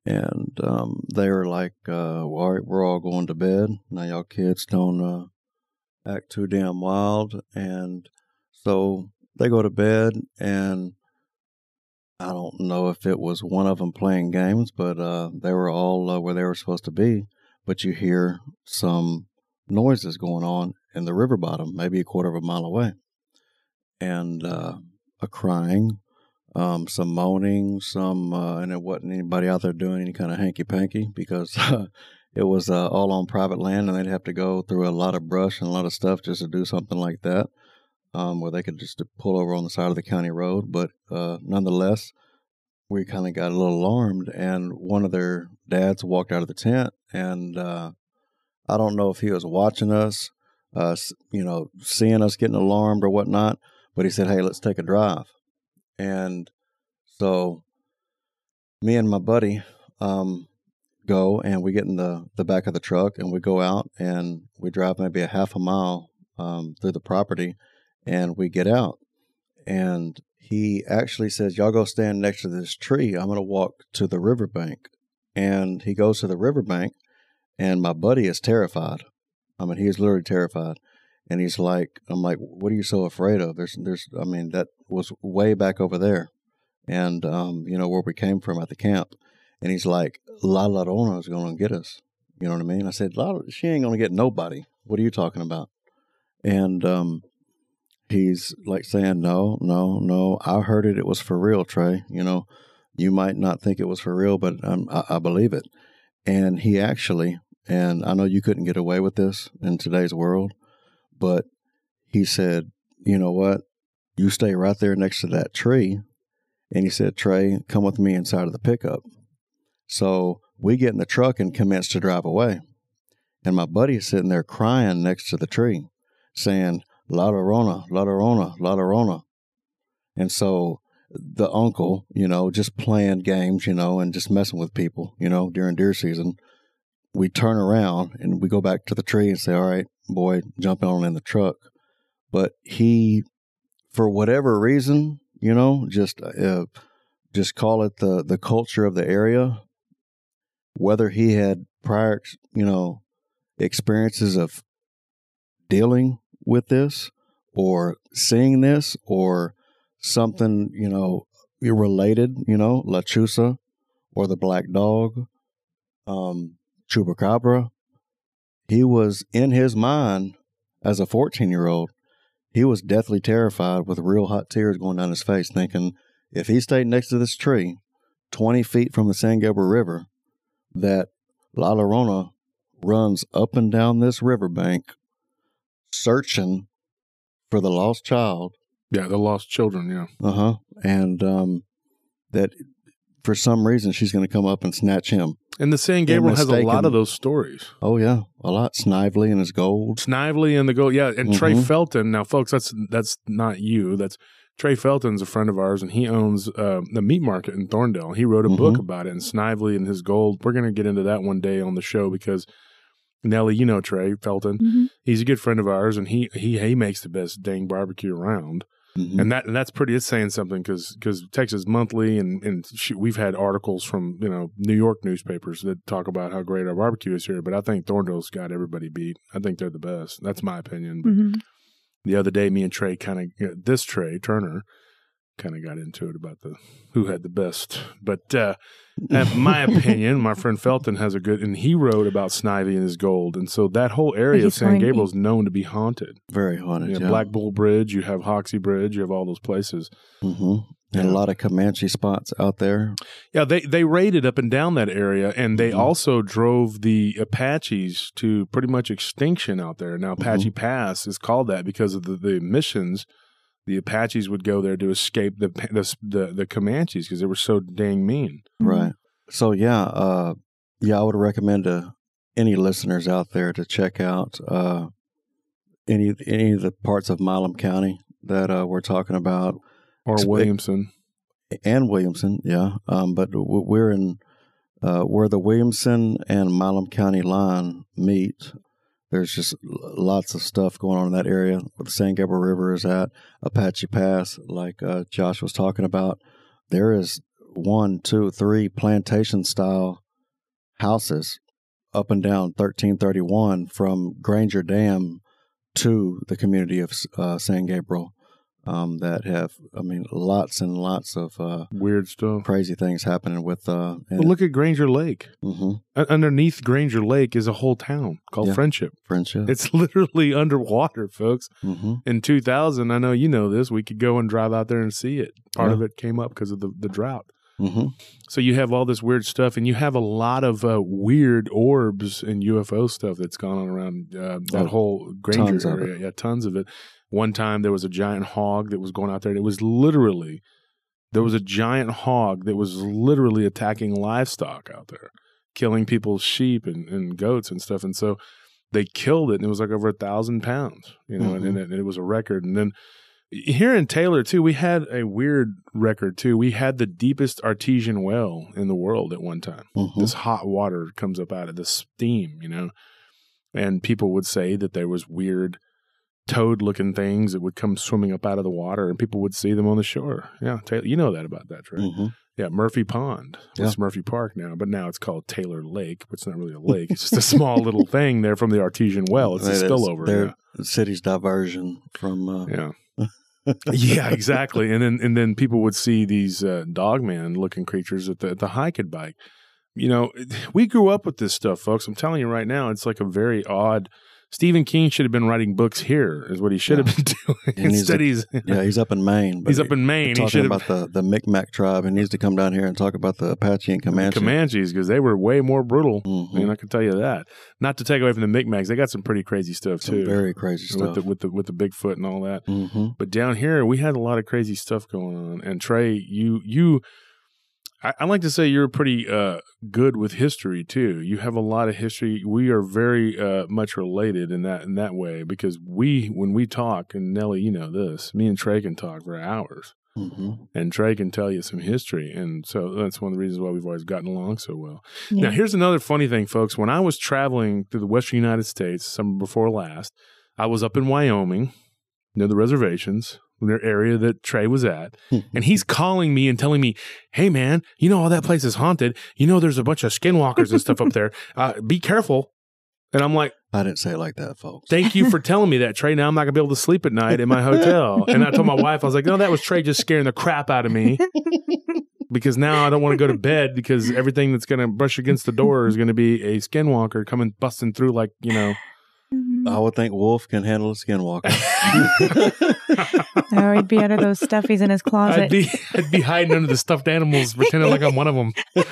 C: And um, they were like, uh, well, all right, we're all going to bed. Now, y'all kids don't uh, act too damn wild. And so they go to bed, and I don't know if it was one of them playing games, but uh, they were all uh, where they were supposed to be. But you hear some noises going on in the river bottom, maybe a quarter of a mile away, and uh, a crying, um, some moaning, some, uh, and it wasn't anybody out there doing any kind of hanky panky because *laughs* it was uh, all on private land, and they'd have to go through a lot of brush and a lot of stuff just to do something like that, um, where they could just pull over on the side of the county road. But uh, nonetheless, we kind of got a little alarmed, and one of their dads walked out of the tent, and uh, I don't know if he was watching us, uh, you know, seeing us getting alarmed or whatnot, but he said, "Hey, let's take a drive," and so me and my buddy um, go and we get in the the back of the truck and we go out and we drive maybe a half a mile um, through the property, and we get out, and he actually says, "Y'all go stand next to this tree. I'm going to walk to the riverbank." And he goes to the riverbank, and my buddy is terrified. I mean, he is literally terrified. And he's like, "I'm like, what are you so afraid of? There's, there's. I mean, that was way back over there, and um, you know where we came from at the camp." And he's like, "La Llorona is going to get us." You know what I mean? I said, La, "She ain't going to get nobody. What are you talking about?" And um, he's like saying, "No, no, no. I heard it. It was for real, Trey. You know, you might not think it was for real, but um, I, I believe it." And he actually, and I know you couldn't get away with this in today's world, but he said, "You know what? You stay right there next to that tree." And he said, "Trey, come with me inside of the pickup." So we get in the truck and commence to drive away. And my buddy is sitting there crying next to the tree, saying, La Llorona, La Llorona, La Llorona. And so the uncle, you know, just playing games, you know, and just messing with people, you know, during deer season, we turn around and we go back to the tree and say, All right, boy, jump on in the truck. But he, for whatever reason, you know, just uh, just call it the the culture of the area. Whether he had prior, you know, experiences of dealing with this or seeing this or something, you know, related, you know, Lechuza or the Black Dog, um, Chupacabra. He was in his mind as a 14 year old. He was deathly terrified with real hot tears going down his face, thinking if he stayed next to this tree 20 feet from the San Gabriel River, that La Llorona runs up and down this riverbank searching for the lost child.
A: Yeah, the lost children. Yeah.
C: Uh huh. And um, that for some reason she's going to come up and snatch him.
A: And the San Gabriel has a lot of those stories.
C: Oh, yeah. A lot. Snively and his gold.
A: Snively and the gold. Yeah, and Trey
C: Mhm.
A: Felton. Now, folks, that's that's not you. That's Trey Felton's a friend of ours, and he owns uh, the meat market in Thorndale. He wrote a book
C: Mhm.
A: about it, and Snively and his gold. We're going to get into that one day on the show because Nellie, you know Trey Felton.
B: Mhm.
A: He's a good friend of ours, and he he he makes the best dang barbecue around.
C: Mhm.
A: and that and that's pretty. It's saying something because because Texas Monthly and and shoot, we've had articles from you know New York newspapers that talk about how great our barbecue is here. But I think Thorndale's got everybody beat. I think they're the best. That's my opinion. But
B: Mhm.
A: the other day, me and Trey kind of this Trey Turner kind of got into it about the who had the best. But uh, my opinion, my friend Felton has a good, and he wrote about Snivy and his gold, and so that whole area of San
B: going-
A: Gabriel is known to be haunted.
C: Very haunted.
A: You
C: Yeah.
A: Black Bull Bridge, you have Hoxie Bridge, you have all those places.
C: hmm And a lot of Comanche spots out there.
A: Yeah, they they raided up and down that area, and they
C: Mhm.
A: also drove the Apaches to pretty much extinction out there. Now, Apache Pass is called that because of the, the emissions the Apaches would go there to escape the the the, the Comanches because they were so dang mean.
C: Right. So yeah, uh, yeah, I would recommend to any listeners out there to check out uh, any any of the parts of Milam County that uh, we're talking about,
A: Or
C: Expe-
A: Williamson.
C: and Williamson. Yeah, um, but we're in uh, where the Williamson and Milam County line meet. There's just lots of stuff going on in that area. Where the San Gabriel River is at Apache Pass, like uh, Josh was talking about. There is one, two, three plantation style houses up and down 1331 from Granger Dam to the community of uh, San Gabriel um, that have, I mean, lots and lots of uh,
A: Weird stuff.
C: crazy things happening with. Uh,
A: Well, look at Granger Lake.
C: mhm,
A: U- underneath Granger Lake is a whole town called
C: Yeah.
A: Friendship.
C: friendship.
A: It's *laughs* literally underwater, folks.
C: hmm
A: In 2000, I know you know this. We could go and drive out there and see it. Part
C: Yeah.
A: of it came up because of the, the drought.
C: hmm
A: So you have all this weird stuff, and you have a lot of uh, weird orbs and UFO stuff that's gone on around uh, that
C: Oh,
A: whole Granger area. Yeah, tons of it. One time there was a giant hog that was going out there. And it was literally there was a giant hog that was literally attacking livestock out there, killing people's sheep and, and goats and stuff. And so they killed it, and it was like over a thousand pounds, you know, and, and, it, and it was a record. And then here in Taylor too, we had a weird record too. We had the deepest artesian well in the world at one time.
C: hmm
A: This hot water comes up out of the steam, you know, and people would say that there was weird toad-looking things that would come swimming up out of the water, and people would see them on the shore. Yeah, Taylor, you know that about that, right?
C: hmm
A: Yeah, Murphy Pond.
C: Yeah.
A: It's Murphy Park now, but now it's called Taylor Lake. But it's not really a lake; it's just a small little *laughs* thing there from the artesian well. It's a spillover.
C: They're
A: yeah.
C: the city's diversion from. Uh,
A: Yeah. *laughs* yeah, exactly. And then and then people would see these uh, dogman looking creatures at the at the hike and bike. You know, we grew up with this stuff, folks. I'm telling you right now, it's like a very odd. Stephen King should have been writing books here, is what he should have been *laughs* doing.
C: And he's
A: Instead, he's *laughs*
C: Yeah, he's up in Maine. but
A: he's up in Maine. He
C: talking
A: should
C: about the the Micmac tribe. And he needs to come down here and talk about the Apache and Comanche.
A: Comanches because they were way more brutal.
C: Mhm.
A: I mean, I can tell you that. Not to take away from the Micmacs, they got some pretty crazy stuff
C: Some
A: too,
C: very crazy
A: with
C: stuff.
A: the with the with the Bigfoot and all that.
C: hmm
A: But down here, we had a lot of crazy stuff going on. And Trey, you you, I, I like to say you're pretty uh, good with history too. You have a lot of history. We are very uh, much related in that in that way because we, when we talk, and Nellie, you know this, me and Trey can talk for hours,
C: hmm
A: and Trey can tell you some history, and so that's one of the reasons why we've always gotten along so well.
B: Yeah.
A: Now, here's another funny thing, folks. When I was traveling through the western United States, summer before last, I was up in Wyoming near the reservations, near area that Trey was at, *laughs* and he's calling me and telling me, "Hey, man, you know all that place is haunted. You know there's a bunch of skinwalkers and stuff up there. *laughs* Uh, be careful." And I'm like,
C: I didn't say it like that, folks.
A: "Thank you for *laughs* telling me that, Trey. Now I'm not gonna be able to sleep at night in my hotel." And I told my wife, I was like, "No, that was Trey just scaring the crap out of me." because now I don't want to go to bed because everything that's going to brush against the door is going to be a skinwalker coming busting through like you know.
B: Mhm.
C: I would think Wolf can handle a skinwalker. *laughs*
B: Oh, he'd be out of those stuffies in his closet.
A: I'd be I'd be hiding under the stuffed animals, pretending like I'm one of them. *laughs*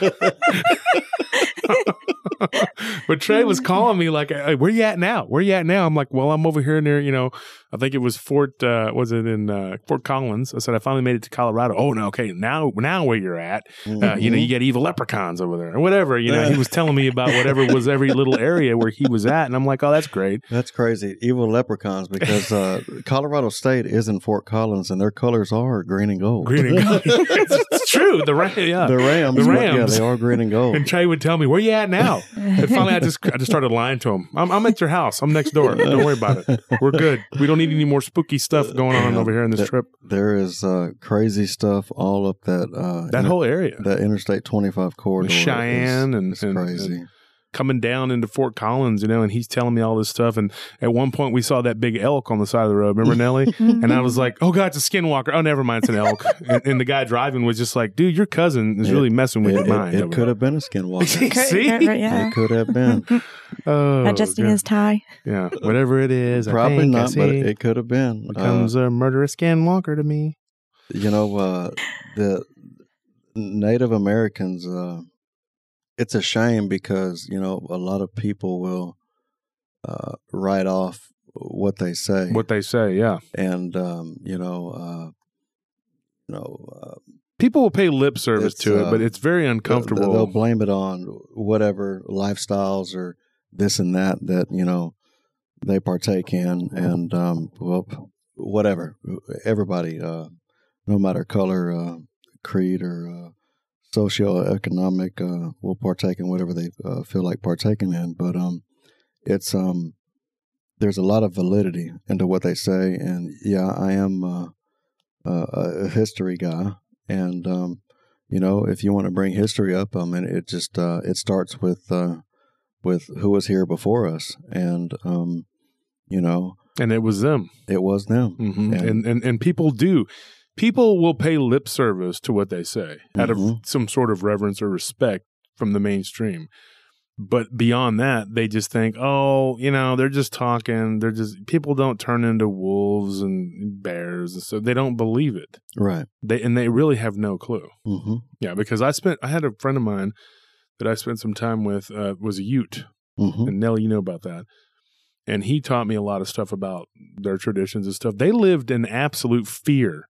A: *laughs* but Trey was calling me like, hey, "Where you at now? Where you at now?" I'm like, "Well, I'm over here near you know, I think it was Fort uh, was it in uh, Fort Collins?" I said, "I finally made it to Colorado." Oh no, okay, now now where you're at? Uh, you know,
C: Mhm.
A: you get evil leprechauns over there, or whatever. You know, he was telling me about whatever was every little area where he was at, and I'm like, "Oh, that's great."
C: That's crazy. Evil leprechauns because uh, Colorado State is in Fort Collins and their colors are green and gold.
A: Green and gold. *laughs* true. The Ram, yeah.
C: the Rams.
A: The
C: Yeah,
A: Rams.
C: they are green and gold.
A: And Trey would tell me, "Where you at now?" And finally, I just I just started lying to him. I'm, I'm at your house. I'm next door. Don't worry about it. We're good. We don't need any more spooky stuff going on over here in this
C: That-
A: trip.
C: there is uh, crazy stuff all up that uh,
A: That
C: inter-
A: whole area,
C: that Interstate 25 corridor. is-
A: Cheyenne and,
C: is
A: and,
C: crazy.
A: and coming down into Fort Collins, you know, and he's telling me all this stuff. And at one point, we saw that big elk on the side of the road. Remember Nelly? *laughs* And I was like, "Oh God, it's a skinwalker." Oh, never mind, it's an elk. *laughs* and, and the guy driving was just like, "Dude, your cousin is
C: It-
A: really messing with
C: it,
A: your mind."
C: it,
A: over
C: could have been a skinwalker. *laughs*
A: See?
B: right, right, yeah.
C: It could have been.
A: Oh,
B: Adjusting
A: God.
B: his tie.
A: yeah, whatever it is. I
C: Probably
A: think I
C: not, but it could have been. Uh,
A: becomes a murderous skinwalker to me.
C: you know, uh, the Native Americans, uh, it's a shame because, you know, a lot of people will uh, write off what they say.
A: what they say. Yeah,
C: and um, you know, uh, you know, uh,
A: people will pay lip service to it, but it's very
C: they'll-
A: uncomfortable.
C: They'll blame it on whatever lifestyles or this and that that you know they partake in, and um, well, whatever. Everybody, uh, no matter color, uh, creed, or uh, socioeconomic, uh, will partake in whatever they uh, feel like partaking in. But um, it's um, there's a lot of validity into what they say, and yeah, I am uh, uh, a history guy, and um, you know, if you want to bring history up, I mean, it just uh, it starts with uh, with who was here before us, and um, you know,
A: and it was them.
C: it was them.
A: hmm
C: And-
A: And, and and people do. People will pay lip service to what they say out of
C: Mhm.
A: some sort of reverence or respect from the mainstream. But beyond that, they just think, oh, you know, they're just talking. They're just people don't turn into wolves and bears, and so they don't believe it.
C: Right.
A: They and they really have no clue.
C: hmm
A: Yeah, because I spent, I had a friend of mine that I spent some time with uh, was a Ute,
C: hmm
A: and Nelly, you know about that. And he taught me a lot of stuff about their traditions and stuff. They lived in absolute fear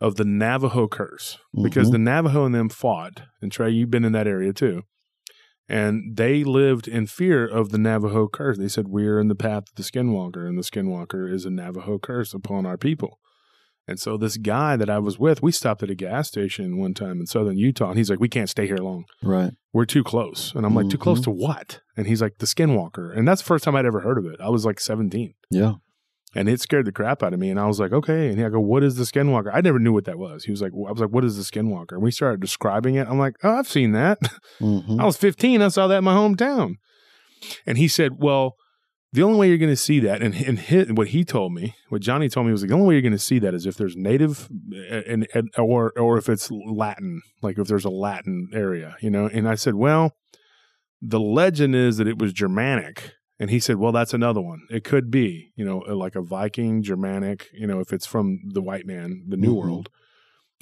A: of the Navajo curse because
C: Mhm.
A: the Navajo and them fought. And Trey, you've been in that area too. And they lived in fear of the Navajo curse. They said, We're in the path of the skinwalker, and the skinwalker is a Navajo curse upon our people. And so this guy that I was with, we stopped at a gas station one time in southern Utah, and he's like, We can't stay here long
C: Right.
A: we're too close. And I'm like, too close
C: Mhm.
A: to what? And he's like, the skinwalker. And that's the first time I'd ever heard of it. I was like 17
C: Yeah.
A: And it scared the crap out of me. And I was like, okay. And he, I go, what is the skinwalker? I never knew what that was. He was like, I was like, what is the skinwalker? And we started describing it. I'm like, oh, I've seen that.
C: hmm *laughs*
A: I was 15. I saw that in my hometown. And he said, well, the only way you're going to see that, and, and his, what he told me, what Johnny told me was like, the only way you're going to see that is if there's native, and, and or or if it's Latin, like if there's a Latin area, you know. And I said, well, the legend is that it was Germanic, and he said, well, that's another one. It could be, you know, like a Viking, Germanic, you know, if it's from the white man, the New
C: Mhm.
A: World,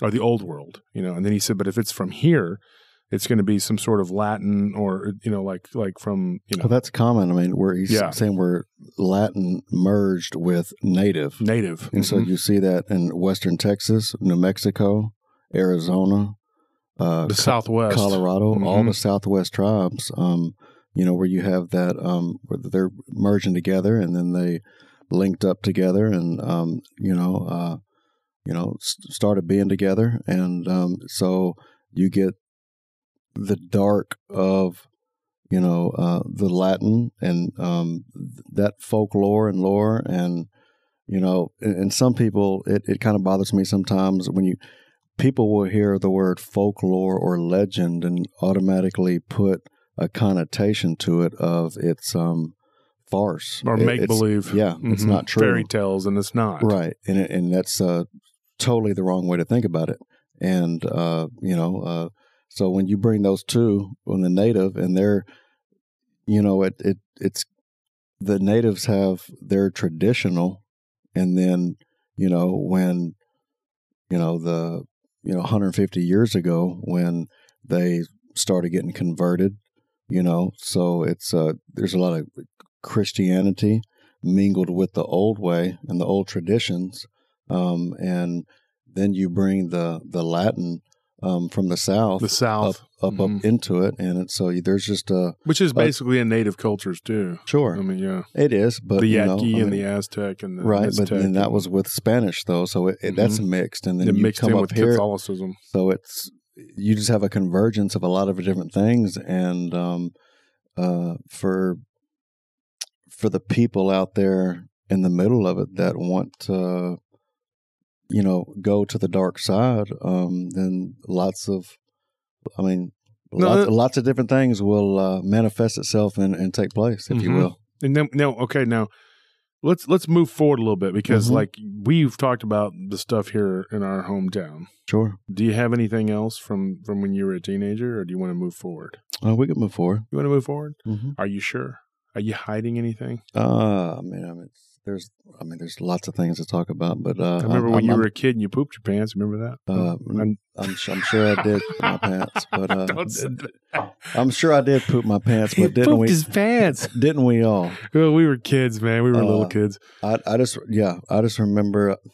A: or the Old World, you know. And then he said, but if it's from here, it's going to be some sort of Latin or you know, like like from you know
C: Well, that's common. I mean, where he's
A: Yeah.
C: saying we're Latin merged with native,
A: native.
C: and so
A: Mhm.
C: you see that in Western Texas, New Mexico, Arizona, uh,
A: the Southwest,
C: Colorado, all
A: Mhm.
C: the Southwest tribes. Um, you know, where you have that um, where they're merging together, and then they linked up together, and um, you know, uh, you know, st- started being together, and um, so you get the dark of you know uh, the Latin and um, th- that folklore and lore, and you know, and, and some people it, it kind of bothers me sometimes when you people will hear the word folklore or legend and automatically put a connotation to it of it's um farce
A: or make
C: it's-
A: believe.
C: yeah it's
A: Mhm.
C: not true
A: Fairy tales, and it's not.
C: right and it- and that's uh totally the wrong way to think about it and uh you know uh so when you bring those two on the native and they're you know it it it's the natives have their traditional and then you know when you know the you know 150 years ago when they started getting converted you know so it's uh there's a lot of christianity mingled with the old way and the old traditions um and then you bring the the latin um from the south
A: The South,
C: up
A: Mhm.
C: up into it and it's so there's just a
A: which is basically in native cultures too.
C: sure
A: I mean, yeah,
C: it is but
A: the
C: you know,
A: Yaqui
C: I
A: and
C: mean,
A: the Aztec and the
C: right
A: Aztec
C: but then that was with spanish though so it, it, that's mixed and then
A: it
C: you
A: mixed
C: come
A: in
C: up
A: with
C: here
A: Catholicism.
C: so it's you just have a convergence of a lot of different things and um uh for for the people out there in the middle of it that want to you know go to the dark side um then lots of i mean
A: No,
C: lots,
A: that-
C: lots of different things will uh, manifest itself and, and take place if you
A: Mhm.
C: will
A: And then now, okay, now let's let's move forward a little bit because
C: Mhm.
A: like we've talked about the stuff here in our hometown.
C: sure
A: Do you have anything else from from when you were a teenager, or do you want to move forward?
C: uh, we can move forward
A: You want to move forward?
C: mm-hmm.
A: Are you sure? Are you hiding anything?
C: uh i mean i mean there's, I mean, there's lots of things to talk about, but uh,
A: I remember
C: I'm,
A: when you
C: I'm,
A: were a kid and you pooped your pants. Remember that?
C: Uh,
A: I'm-
C: I'm, I'm sure I did poop my pants, *laughs* but uh,
A: Don't say that.
C: I'm sure I did poop my pants,
A: He
C: but didn't
A: pooped
C: we?
A: his pants. *laughs*
C: Didn't we all?
A: Well, we were kids, man. We were little
C: Uh,
A: kids.
C: I, I just, yeah, I just remember. *laughs*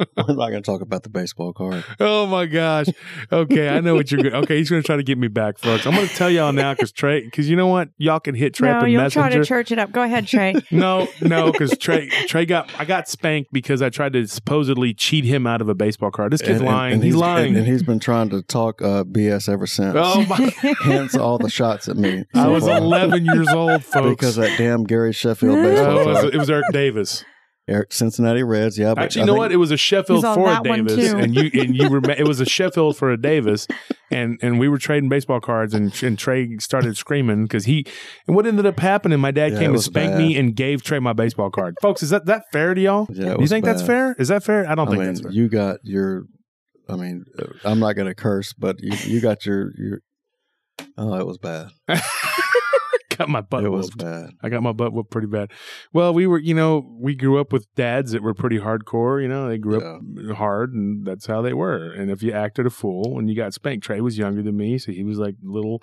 C: I'm, we're not going to talk about the baseball card. *laughs*
A: Oh my gosh. Okay, I know what you're going. Okay, he's going to try to get me back, folks. I'm going to tell y'all now because Trey, because you know what, y'all can hit Trey
B: no,
A: up in
B: you'll try to church it up. Go ahead, Trey. *laughs*
A: no, no, because Trey, Trey got I got spanked because I tried to supposedly cheat him out of a baseball card. This kid's
C: And- and-
A: lying.
C: and
A: he's, lying.
C: And, and he's been trying to talk uh, BS ever since.
A: oh my! *laughs*
C: Hence all the shots at me.
A: I was
C: far.
A: 11 years old, folks.
C: because that damn Gary Sheffield baseball
A: it, was,
C: card.
A: it was Eric Davis.
C: Eric Cincinnati Reds, yeah. But
A: Actually, you know
C: think-
A: what? It was a Sheffield
B: He's
A: for a Davis, and you and you were. It was a Sheffield for a Davis, and and we were trading baseball cards, and and Trey started screaming because he. And what ended up happening? My dad
C: Yeah,
A: came
C: it
A: and spanked
C: bad.
A: me and gave Trey my baseball card. Folks, is that that fair to y'all?
C: Yeah, it
A: you
C: was
A: think that's fair? Is that fair? I don't
C: I
A: think
C: mean,
A: that's fair.
C: you got your. I mean, uh, I'm not going to curse, but you, you got your your. Oh, it was bad. *laughs*
A: got my butt
C: it was
A: whooped.
C: bad.
A: I got my butt whooped pretty bad. Well, we were, you know, we grew up with dads that were pretty hardcore. You know, they grew up hard, and that's how they were. And if you acted a fool when you got spanked, Trey was younger than me, so he was like little,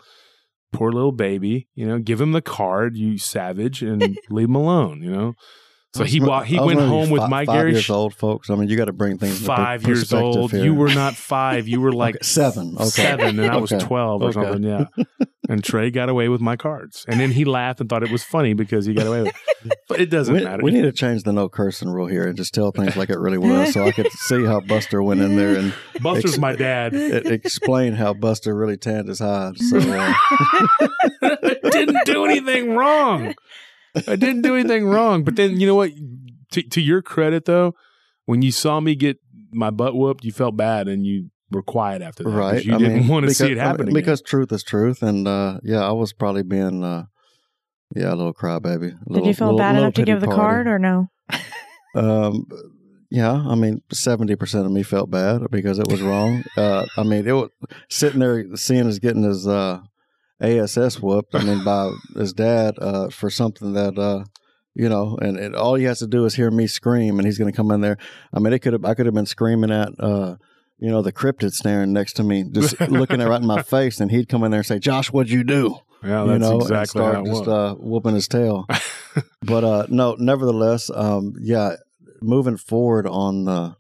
A: poor little baby. You know, give him the card, you savage, and *laughs* leave him alone. You know. So he walked, he went home with
C: fi-
A: my
C: five
A: Gary.
C: years old, folks. I mean, you got to bring things
A: Five years old.
C: Here.
A: You were not five. You were *laughs* like
C: Okay, seven. Okay.
A: seven, and I was
C: Okay.
A: twelve or something. Yeah. *laughs* And Trey got away with my cards, and then he laughed and thought it was funny because he got away with. it. But it doesn't
C: We,
A: matter.
C: we need to change the no cursing rule here and just tell things like it really was, so I could *laughs* see how Buster went in there and
A: Buster's
C: Ex-
A: my dad.
C: explain how Buster really tanned his hide. So uh,
A: didn't do anything wrong. I didn't do anything wrong. But then you know what? To, to your credit, though, when you saw me get my butt whooped, you felt bad and you were quiet after that.
C: right,
A: You
C: I
A: didn't
C: mean,
A: want to see it
C: because- I mean,
A: again.
C: because truth is truth, and uh, yeah, I was probably being. Uh, yeah, a little crybaby. a
B: Did
C: little-
B: you feel
C: little-
B: bad
C: little
B: enough to give the
C: party.
B: card or no? *laughs*
C: Um, yeah, I mean, seventy percent of me felt bad because it was wrong. uh, I mean, it was sitting there seeing us getting his uh, ASS whooped. I mean, by *laughs* his dad uh, for something that uh, you know, and it, all he has to do is hear me scream, and he's going to come in there. I mean, it could have I could have been screaming at. Uh, you know the cryptid staring next to me, just *laughs* looking at right in my face, and he'd come in there and say, "Josh, what'd you do?"
A: yeah,
C: you
A: that's
C: know, and
A: exactly
C: start
A: how it
C: just
A: was.
C: uh, whooping his tail. *laughs* but uh, no, nevertheless, um, yeah, moving forward on the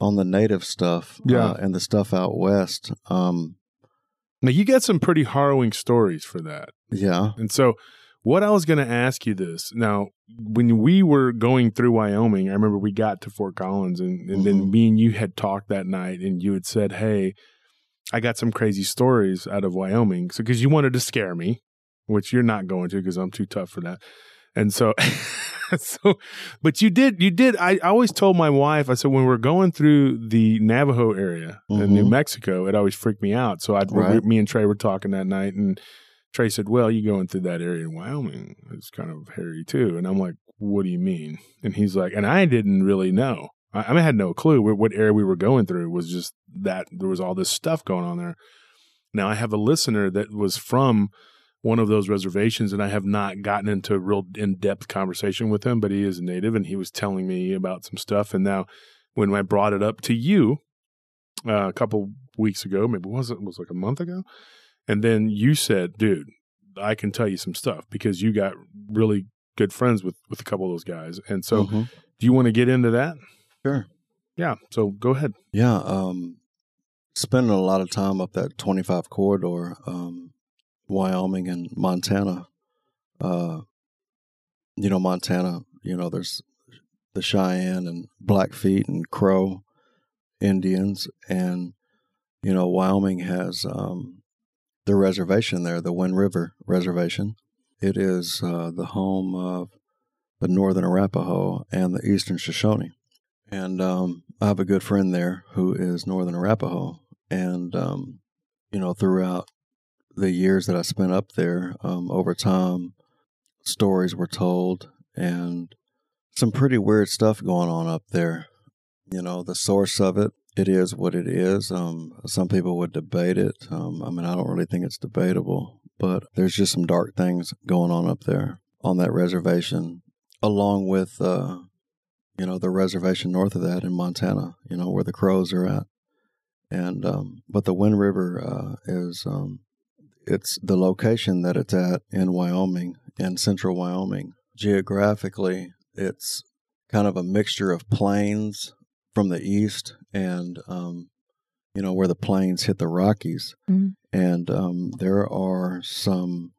C: on the native stuff,
A: Yeah.
C: uh, and the stuff out west, um,
A: now you got some pretty harrowing stories for that.
C: yeah,
A: And so, what I was going to ask you this now, when we were going through Wyoming, I remember we got to Fort Collins, and, and then
C: Mhm.
A: me and you had talked that night, and you had said, "Hey, I got some crazy stories out of Wyoming," so because you wanted to scare me, which you're not going to because I'm too tough for that. And so, *laughs* so, but you did, you did. I, I always told my wife, I said, when we're going through the Navajo area in New
C: Mhm.
A: Mexico, it always freaked me out. So I'd,
C: Right.
A: me and Trey were talking that night, and Trey said, "Well, you going through that area in Wyoming? It's kind of hairy too." And I'm like, "What do you mean?" And he's like, and I didn't really know. I, I, mean, I had no clue what, what area we were going through. It was just that there was all this stuff going on there. Now I have a listener that was from one of those reservations, and I have not gotten into a real in depth conversation with him, but he is a native, and he was telling me about some stuff. And now, when I brought it up to you uh, a couple weeks ago, maybe it was it was like a month ago, and then you said, "Dude, I can tell you some stuff because you got really good friends with with a couple of those guys." And so,
C: Mhm.
A: do you want to get into that?
C: sure,
A: Yeah. So go ahead.
C: yeah. Um, spending a lot of time up that 25 corridor, um, Wyoming and Montana. Uh, you know, Montana. You know, there's the Cheyenne and Blackfeet and Crow Indians, and you know, Wyoming has um, the reservation there, the Wind River Reservation. It is uh, the home of the Northern Arapaho and the Eastern Shoshone. And um, I have a good friend there who is Northern Arapaho. And, um, you know, throughout the years that I spent up there, um, over time, stories were told and some pretty weird stuff going on up there. You know, the source of it, it is what it is. Um, some people would debate it. Um, I mean, I don't really think it's debatable, but there's just some dark things going on up there on that reservation, along with, uh, you know, the reservation north of that in Montana, you know, where the Crows are at. And, um, but the Wind River uh, is, um, it's the location that it's at in Wyoming, in central Wyoming. Geographically, it's kind of a mixture of plains from the east and um, you know where the plains hit the Rockies,
B: Mhm.
C: and um, there are some.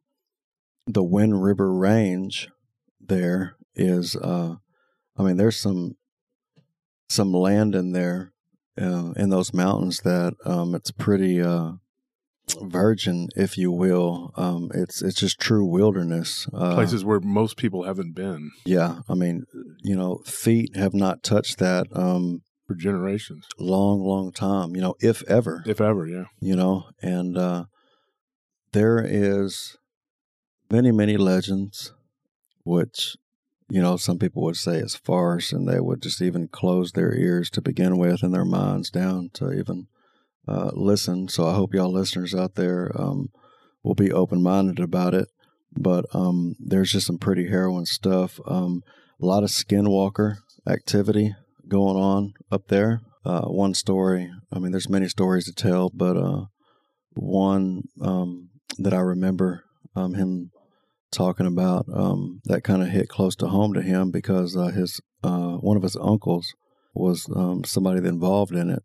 C: The Wind River Range there is, uh, I mean, there's some some land in there uh, in those mountains that um, it's pretty uh, virgin, if you will. Um, it's it's just true wilderness. Uh,
A: Places where most people haven't been
C: yeah, I mean, you know, feet have not touched that um,
A: for generations,
C: long, long time. You know, if ever.
A: if ever. Yeah.
C: You know, and uh, there is many, many legends, which you know some people would say is farce, and they would just even close their ears to begin with and their minds down to even uh, listen. So I hope y'all listeners out there um, will be open minded about it. But um, there's just some pretty harrowing stuff. Um, a lot of skinwalker activity going on up there. Uh, one story, I mean, there's many stories to tell, but uh, one um, that I remember um, him talking about um, that kind of hit close to home to him because uh, his uh, one of his uncles was somebody involved in it,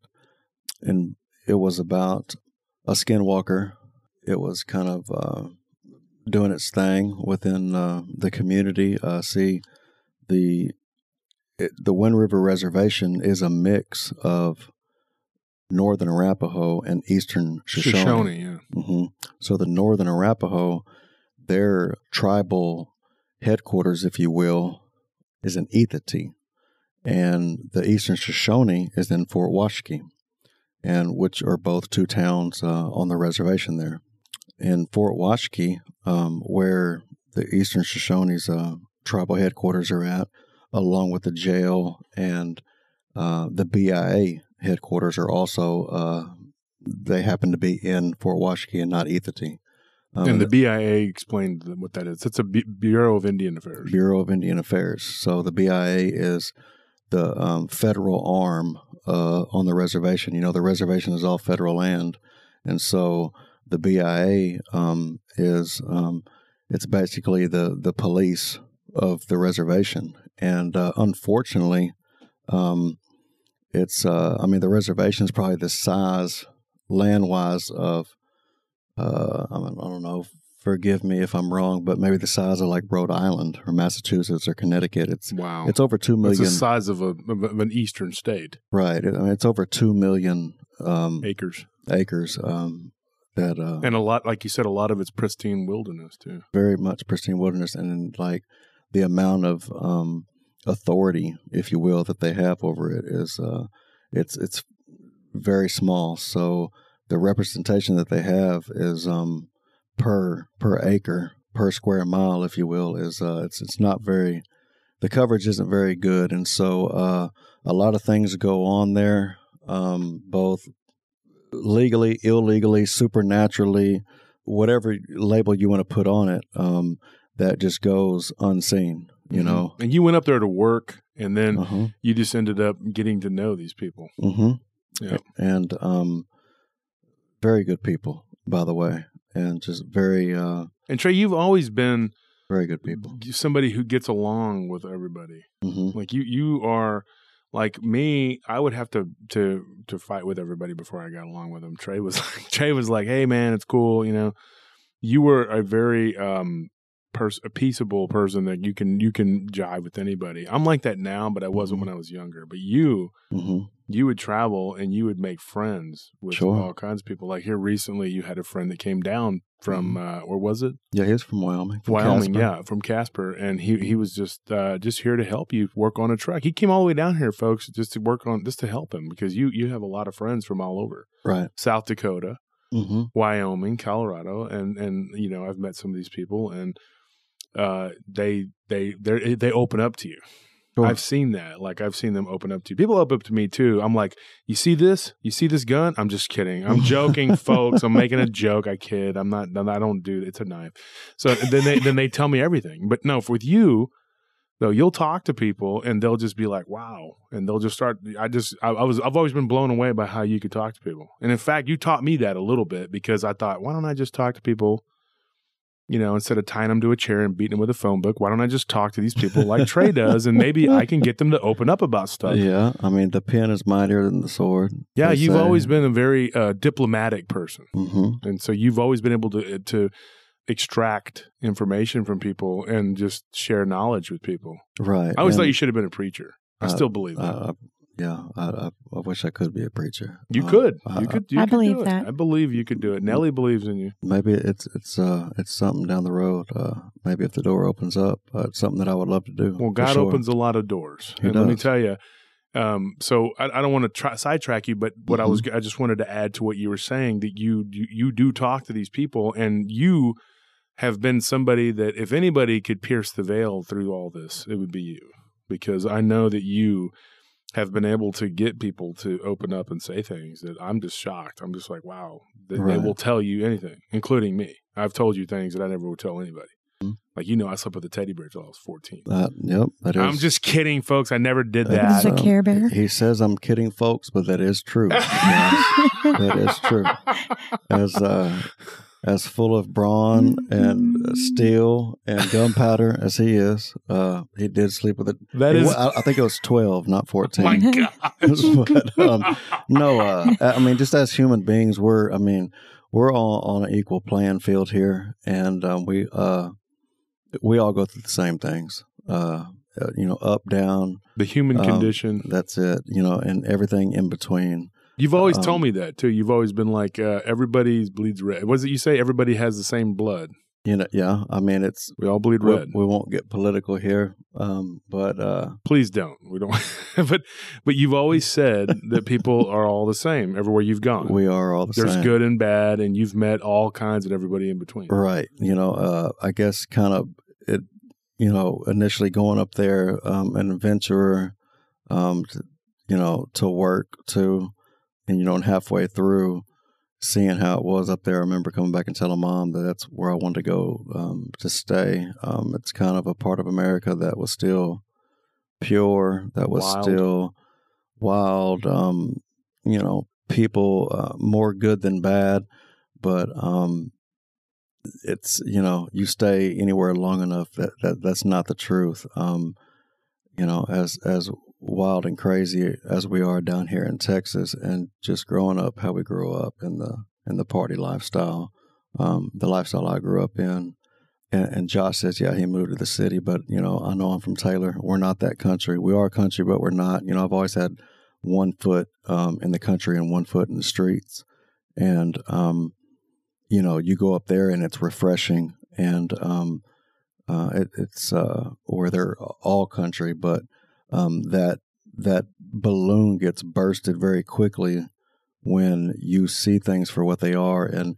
C: and it was about a skinwalker. It was kind of uh, doing its thing within uh, the community. Uh, see, the it, the Wind River Reservation is a mix of northern Arapaho and eastern Shoshone.
A: Shoshone. Yeah.
C: hmm So the northern Arapaho, their tribal headquarters, if you will, is in Ethete, and the eastern Shoshone is in Fort Washakie, and which are both two towns uh, on the reservation there. In Fort Washakie, um, where the eastern Shoshone's uh, tribal headquarters are at, along with the jail and uh, the BIA headquarters are also uh, they happen to be in Fort Washakie and not Ethete. Um,
A: and the BIA explained what that is. It's a Bureau of Indian Affairs.
C: Bureau of Indian Affairs. So the BIA is the um, federal arm uh, on the reservation. You know, the reservation is all federal land, and so the BIA um, is um, it's basically the the police of the reservation. And uh, unfortunately, um, it's uh, I mean the reservation is probably the size land wise of uh, I, don't know. Forgive me if I'm wrong, but maybe the size of like Rhode Island or Massachusetts or Connecticut. It's
A: Wow.
C: it's over two million.
A: It's the size of, a, of an eastern state,
C: right. I mean, it's over two million um,
A: acres.
C: acres. Um, that uh,
A: And a lot, like you said, a lot of it's pristine wilderness, too.
C: very much pristine wilderness, and like the amount of um, authority, if you will, that they have over it is uh, it's it's very small. So the representation that they have is um, per per acre per square mile, if you will, is uh, it's it's not very the coverage isn't very good, and so uh, a lot of things go on there, um, both legally, illegally, supernaturally, whatever label you want to put on it, um, that just goes unseen. You know.
A: And you went up there to work, and then
C: Uh-huh.
A: you just ended up getting to know these people.
C: hmm
A: Yeah.
C: And um, very good people, by the way, and just very, uh,
A: And Trey, you've always been
C: very good people.
A: somebody who gets along with everybody.
C: hmm
A: Like you, you are like me. I would have to to to fight with everybody before I got along with them. Trey was *laughs* like, Trey was like, "Hey, man, it's cool." You know, you were a very um pers- a peaceable person that you can you can jive with anybody. I'm like that now, but I wasn't when I was younger. But you,
C: hmm
A: you would travel and you would make friends with
C: Sure.
A: all kinds of people. Like here recently, you had a friend that came down from uh, where was it?
C: Yeah, he was from Wyoming. from
A: Wyoming,
C: Casper.
A: yeah, from Casper, and he he was just uh, just here to help you work on a truck. He came all the way down here, folks, just to work on just to help him because you you have a lot of friends from all over
C: Right.
A: South Dakota,
C: hmm
A: Wyoming, Colorado, and and you know I've met some of these people, and uh, they they they they open up to you,
C: Sure.
A: I've seen that. Like I've seen them open up to people open up to me too. I'm like, you see this? You see this gun? I'm just kidding. I'm joking, *laughs* folks. I'm making a joke. I kid. I'm not. I don't do. It's a knife. So then they then they tell me everything. But no, with you. Though you'll talk to people and they'll just be like, "Wow," and they'll just start. I just, I, I was, I've always been blown away by how you could talk to people, and in fact, you taught me that a little bit because I thought, why don't I just talk to people you know, instead of tying them to a chair and beating them with a phone book, why don't I just talk to these people like Trey does, and maybe I can get them to open up about stuff.
C: Yeah, I mean, the pen is mightier than the sword.
A: Yeah, you've
C: say.
A: always been a very uh, diplomatic person,
C: hmm
A: and so you've always been able to to extract information from people and just share knowledge with people.
C: right.
A: I always
C: and,
A: thought you should have been a preacher. I
C: uh,
A: still believe that.
C: Uh, yeah, I, I, I wish I could be a preacher.
A: you
C: Uh,
A: could.
C: I-
A: You could. You
B: I
A: could
B: believe
A: do it.
B: that.
A: I believe you could do it. Nellie believes in you.
C: maybe it's it's uh it's something down the road. Uh, maybe if the door opens up, uh, it's something that I would love to do.
A: Well, God
C: sure.
A: opens a lot of doors,
C: He
A: and let me tell you. Um, so I, I don't want to try, sidetrack you, but what I was, I just wanted to add to what you were saying that you, you you do talk to these people, and you have been somebody that if anybody could pierce the veil through all this, it would be you, because I know that you have been able to get people to open up and say things that I'm just shocked. I'm just like, wow, they, they will tell you anything, including me. I've told you things that I never would tell anybody.
C: Mhm.
A: Like you know, I slept with a teddy bear till I was 14.
C: Uh, yep, that is.
A: I'm just kidding, folks. I never did
C: That
A: that.
B: Is a Care Bear?
C: He says I'm kidding, folks, but that is true. *laughs* Yes, that is true. As uh, as full of brawn and uh, steel and gunpowder as he is, uh, he did sleep with it.
A: That is.
C: I, I think it was twelve, not fourteen.
A: my *laughs* gosh.
C: But, um, no, uh, I mean, just as human beings, we're, I mean, we're all on an equal playing field here, and um, we, uh, we all go through the same things. Uh, uh, you know, up, down.
A: the human
C: um,
A: condition.
C: That's it. You know, and everything in between.
A: You've always
C: um,
A: told me that too. You've always been like, uh, everybody bleeds red. What is it you say? Everybody has the same blood.
C: You know, yeah. I mean, it's
A: We all bleed red.
C: we won't get political here, um, but uh,
A: Please don't. We don't. *laughs* but but you've always *laughs* said that people are all the same everywhere you've gone.
C: we are all the same.
A: There's
C: same.
A: good and bad, and you've met all kinds of everybody in between.
C: Right. You know, uh, I guess kind of it, you know, initially going up there, um, an adventurer, um, to, you know, to work to, and, you know, and halfway through seeing how it was up there, I remember coming back and telling mom that that's where I wanted to go, um, to stay. Um, it's kind of a part of America that was still pure, that was
A: Wild.
C: still wild, um, you know, people, uh, more good than bad, but, um, it's you know you stay anywhere long enough that, that that's not the truth um you know as as wild and crazy as we are down here in Texas and just growing up how we grew up in the in the party lifestyle um the lifestyle I grew up in. And, and Josh says yeah he moved to the city but you know I know I'm from Taylor. We're not that country. We are a country but we're not. You know I've always had one foot um in the country and one foot in the streets. And um you know, you go up there and it's refreshing, and um, uh, it, it's uh, or they're all country, but um, that that balloon gets bursted very quickly when you see things for what they are, and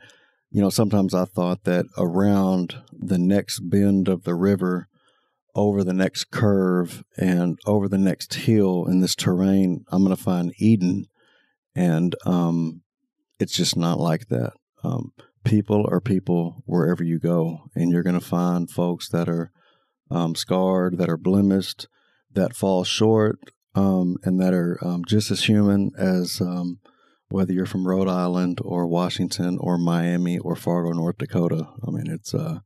C: you know, sometimes I thought that around the next bend of the river, over the next curve, and over the next hill in this terrain, I'm going to find Eden, and um, it's just not like that. Um, people are people wherever you go, and you're going to find folks that are um, scarred, that are blemished, that fall short, um, and that are um, just as human as um, whether you're from Rhode Island or Washington or Miami or Fargo, North Dakota. I mean, it's uh,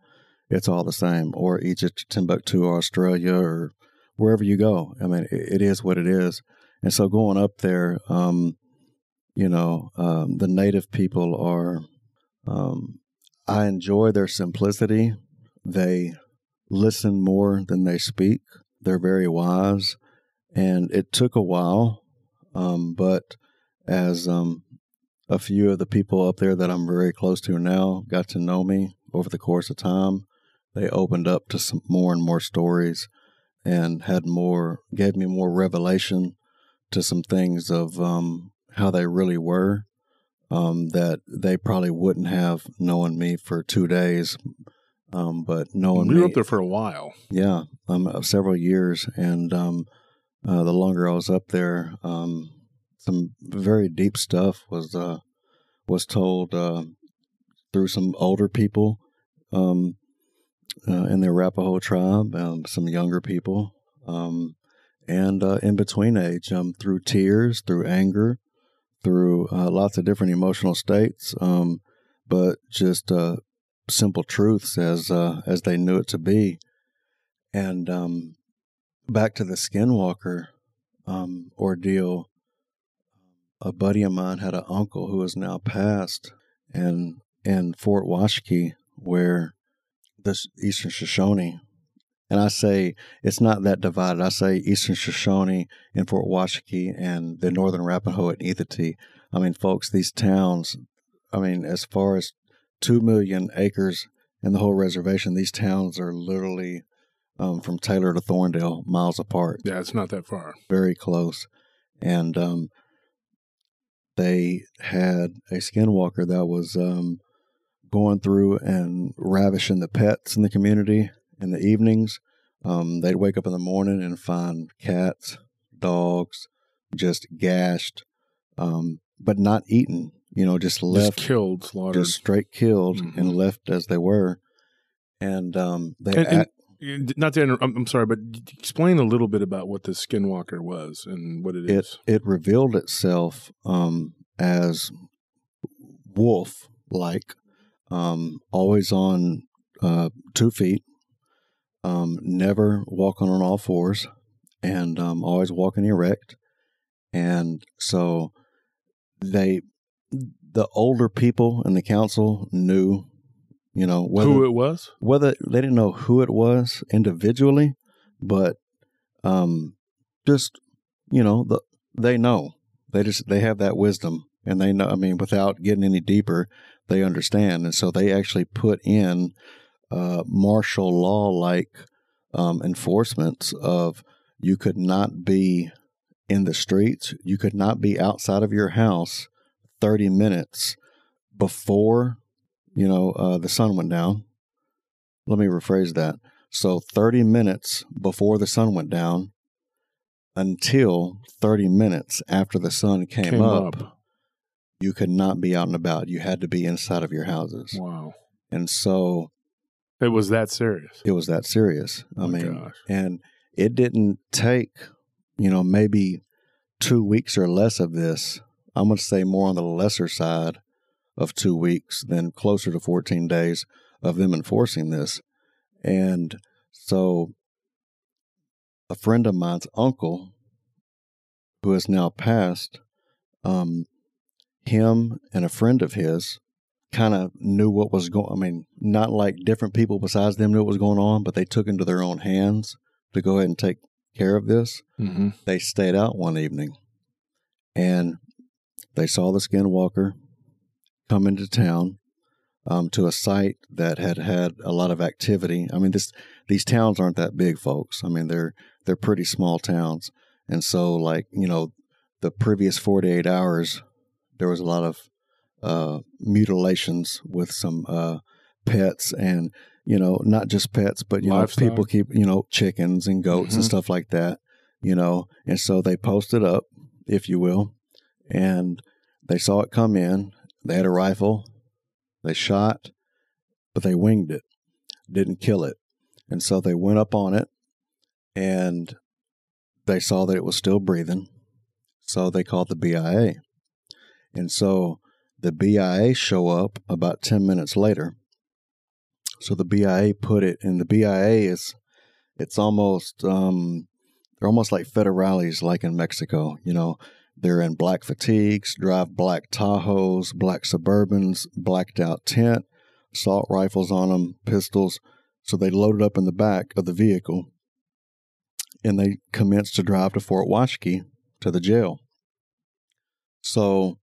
C: it's all the same. Or Egypt, Timbuktu, Australia, or wherever you go. I mean, it, it is what it is. And so going up there, um, you know, um, the native people are. Um, I enjoy their simplicity. They listen more than they speak. They're very wise, and it took a while, um, but as um, a few of the people up there that I'm very close to now got to know me over the course of time, they opened up to some more and more stories, and had more gave me more revelation to some things of um, how they really were um, that they probably wouldn't have known me for two days. Um, but knowing
A: we were up there for a while.
C: yeah, um, several years, and um, uh, the longer I was up there, um, some very deep stuff was uh, was told uh, through some older people um, uh, in the Arapaho tribe, um, some younger people, um, and uh, in between age, um, through tears, through anger, through uh, lots of different emotional states, um, but just uh, simple truths as uh, as they knew it to be. And um, back to the Skinwalker um, ordeal, a buddy of mine had an uncle who is now passed, and in Fort Washakie, where the Eastern Shoshone, and I say it's not that divided. I say Eastern Shoshone and Fort Washakie and the Northern Arapaho at Ethete. I mean, folks, these towns, I mean, as far as 2 million acres in the whole reservation, these towns are literally um, from Taylor to Thorndale, miles apart.
A: Yeah, it's not that far.
C: Very close. And um, they had a skinwalker that was um, going through and ravishing the pets in the community in the evenings. Um, they'd wake up in the morning and find cats, dogs, just gashed, um, but not eaten. You know, just left,
A: just killed, slaughtered,
C: just straight killed,
A: Mhm.
C: and left as they were. And um, they
A: And- and- Not to, inter- I'm, I'm sorry, but explain a little bit about what the Skinwalker was and what it is.
C: it it revealed itself um, as wolf like, um, always on uh, two feet, um, never walking on all fours, and um, always walking erect. And so they, the older people in the council knew, you know, whether
A: Who it was?
C: whether they didn't know who it was individually, but um, just you know, the, they know they just they have that wisdom, and they know. I mean, without getting any deeper, they understand, and so they actually put in uh, martial law like um, enforcements of you could not be in the streets, you could not be outside of your house thirty minutes before you know uh, the sun went down let me rephrase that. So 30 minutes before the sun went down until 30 minutes after the sun came,
A: Came
C: up,
A: up.
C: you could not be out and about. You had to be inside of your houses.
A: Wow.
C: And so
A: It was that serious.
C: it was that serious. I
A: Oh
C: mean,
A: gosh.
C: and it didn't take, you know, maybe two weeks or less of this. I'm going to say more on the lesser side of two weeks than closer to 14 days of them enforcing this. And so a friend of mine's uncle, who has now passed, um, him and a friend of his kind of knew what was going I mean, not like different people besides them knew what was going on, but they took into their own hands to go ahead and take care of this.
A: Mm-hmm.
C: They stayed out one evening and they saw the skinwalker come into town um, to a site that had had a lot of activity. I mean, this these towns aren't that big, folks. I mean, they're they're pretty small towns, and so like you know, the previous forty eight hours, there was a lot of uh, mutilations with some uh, pets and you know not just pets, but you
A: Livestock.
C: know people keep you know chickens and goats and
A: Mhm.
C: stuff like that. You know, and so they posted up, if you will, and they saw it come in. They had a rifle. They shot, but they winged it, didn't kill it. And so they went up on it and they saw that it was still breathing. So they called the BIA. And so the BIA show up about 10 minutes later. So the BIA put it, and the BIA is, it's almost, um, they're almost like federales, like in Mexico. You know, they're in black fatigues, drive black Tahoes, black Suburbans, blacked out tent, assault rifles on them, pistols. So they loaded up in the back of the vehicle and they commenced to drive to Fort Washakie to the jail. So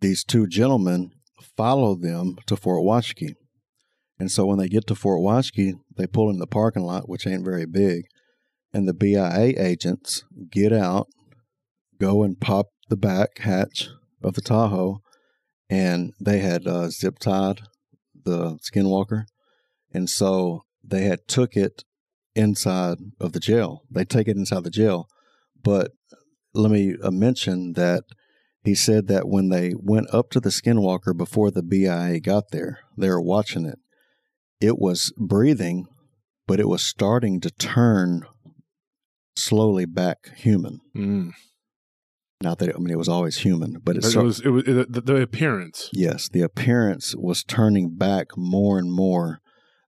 C: these two gentlemen followed them to Fort Washakie. And so when they get to Fort Washakie, they pull in the parking lot, which ain't very big, and the BIA agents get out go and pop the back hatch of the Tahoe, and they had uh, zip tied the Skinwalker, and so they had took it inside of the jail. They take it inside the jail, but let me uh, mention that he said that when they went up to the skinwalker before the BIA got there, they were watching it. It was breathing, but it was starting to turn slowly back human.
A: Mm.
C: Not that I mean it was always human, but it,
A: It was it was it, the, the appearance.
C: yes, the appearance was turning back more and more.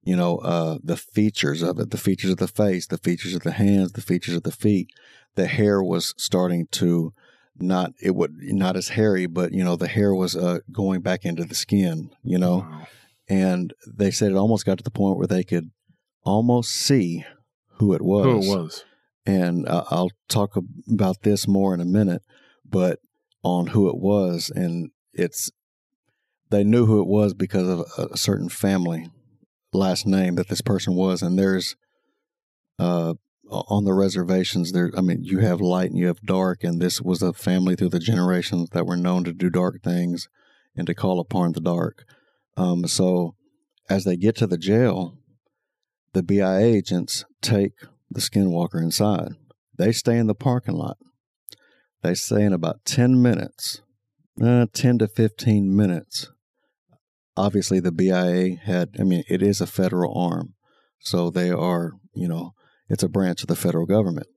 C: You know, uh, the features of it, the features of the face, the features of the hands, the features of the feet. The hair was starting to not it would not as hairy, but you know the hair was uh, going back into the skin. You know,
A: Wow.
C: and they said it almost got to the point where they could almost see who it was.
A: Who it was?
C: And uh, I'll talk about this more in a minute, but on who it was, and it's they knew who it was because of a, certain family last name that this person was, and there's uh on the reservations there i mean you have light and you have dark and this was a family through the generations that were known to do dark things and to call upon the dark. Um so as they get to the jail the BI agents take the skinwalker inside. They stay in the parking lot. They stay in about 10 minutes, uh, 10 to 15 minutes. Obviously, the BIA had, I mean, it is a federal arm. So they are, you know, it's a branch of the federal government.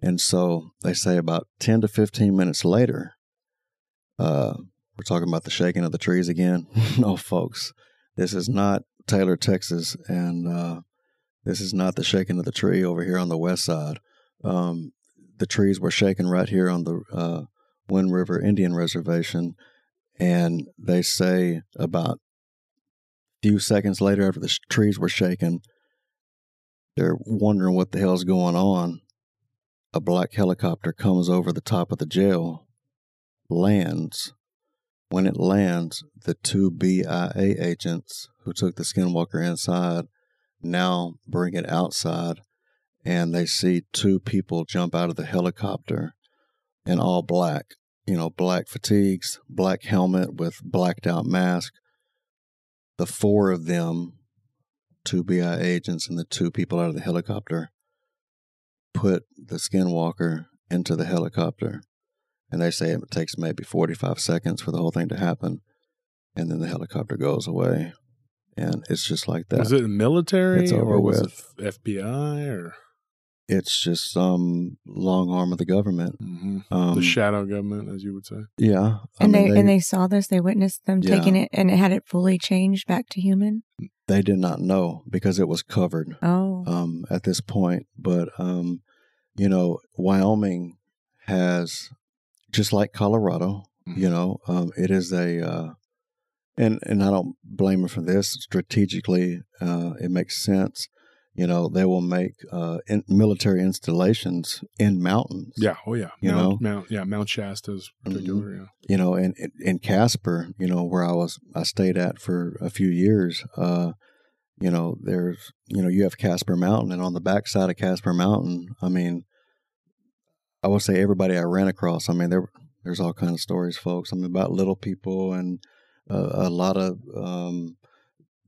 C: And so they say about 10 to 15 minutes later, uh, we're talking about the shaking of the trees again. *laughs* no, folks, this is not Taylor, Texas, and uh, this is not the shaking of the tree over here on the west side. Um, the trees were shaking right here on the uh, Wind River Indian Reservation, and they say about a few seconds later, after the sh- trees were shaking, they're wondering what the hell's going on. A black helicopter comes over the top of the jail, lands. When it lands, the two BIA agents who took the skinwalker inside now bring it outside and they see two people jump out of the helicopter in all black you know black fatigues black helmet with blacked out mask. The four of them two bi agents and the two people out of the helicopter put the skinwalker into the helicopter and they say it takes maybe 45 seconds for the whole thing to happen and then the helicopter goes away and it's just like that
A: Was it military
C: It's over
A: or was
C: with.
A: it FBI or
C: it's just some long arm of the government.
A: Mhm.
C: Um,
A: the shadow government, as you would say?
C: yeah, I
B: and
C: mean,
B: they, and they saw this. They witnessed them
C: Yeah.
B: taking it, and it had it fully changed back to human.
C: they did not know because it was covered
B: Oh,
C: um, at this point. But um, you know, Wyoming has just like Colorado.
A: Mm-hmm.
C: You know, um, it is a uh, and and I don't blame them for this. Strategically, uh, it makes sense. You know, they will make uh, in, military installations in mountains.
A: Yeah. Oh, yeah.
C: You
A: Mount,
C: know?
A: Mount, yeah, Mount Shasta's particular. Yeah.
C: you know, and in Casper, you know, where I was, I stayed at for a few years. Uh, you know, there's, you know, you have Casper Mountain, and on the backside of Casper Mountain, I mean, I would say everybody I ran across. I mean, there, there's all kinds of stories, folks. I mean, about little people and a lot of um,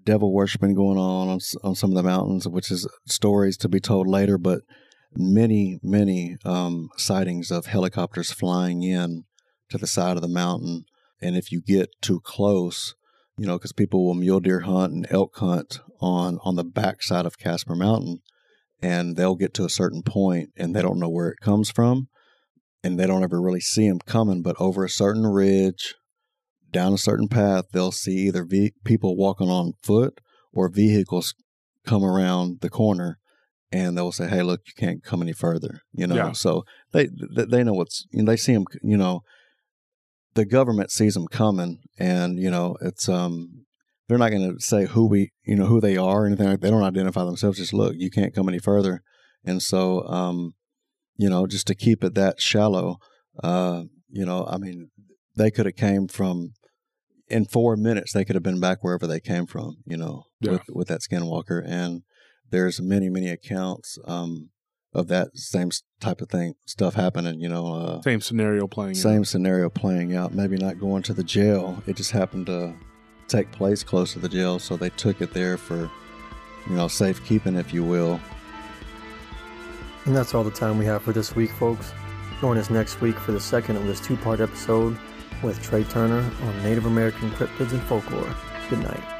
C: devil worshiping going on, on on some of the mountains, which is stories to be told later. But many, many um, sightings of helicopters flying in to the side of the mountain. And if you get too close, you know, because people will mule deer hunt and elk hunt on on the backside of Casper Mountain, and they'll get to a certain point and they don't know where it comes from, and they don't ever really see them coming. But over a certain ridge, down a certain path, they'll see either ve- people walking on foot or vehicles come around the corner, and they'll say, "Hey, look, you can't come any further." You know,
A: Yeah.
C: so they they know what's you know, they see them. You know, the government sees them coming, and you know it's um they're not going to say who we you know who they are or anything. like that. They don't identify themselves. Just look, you can't come any further, and so um you know just to keep it that shallow, uh you know I mean they could have came from in four minutes they could have been back wherever they came from. You know
A: Yeah.
C: with with that skinwalker and there's many many accounts um of that same type of thing stuff happening. You know. Uh,
A: Same scenario playing.
C: same
A: out.
C: scenario playing out. Maybe not going to the jail. It just happened to take place close to the jail, so they took it there for, you know, safekeeping, if you will.
D: And that's all the time we have for this week, folks. Join us next week for the second of this two part episode with Trey Turner on Native American cryptids and folklore. Good night.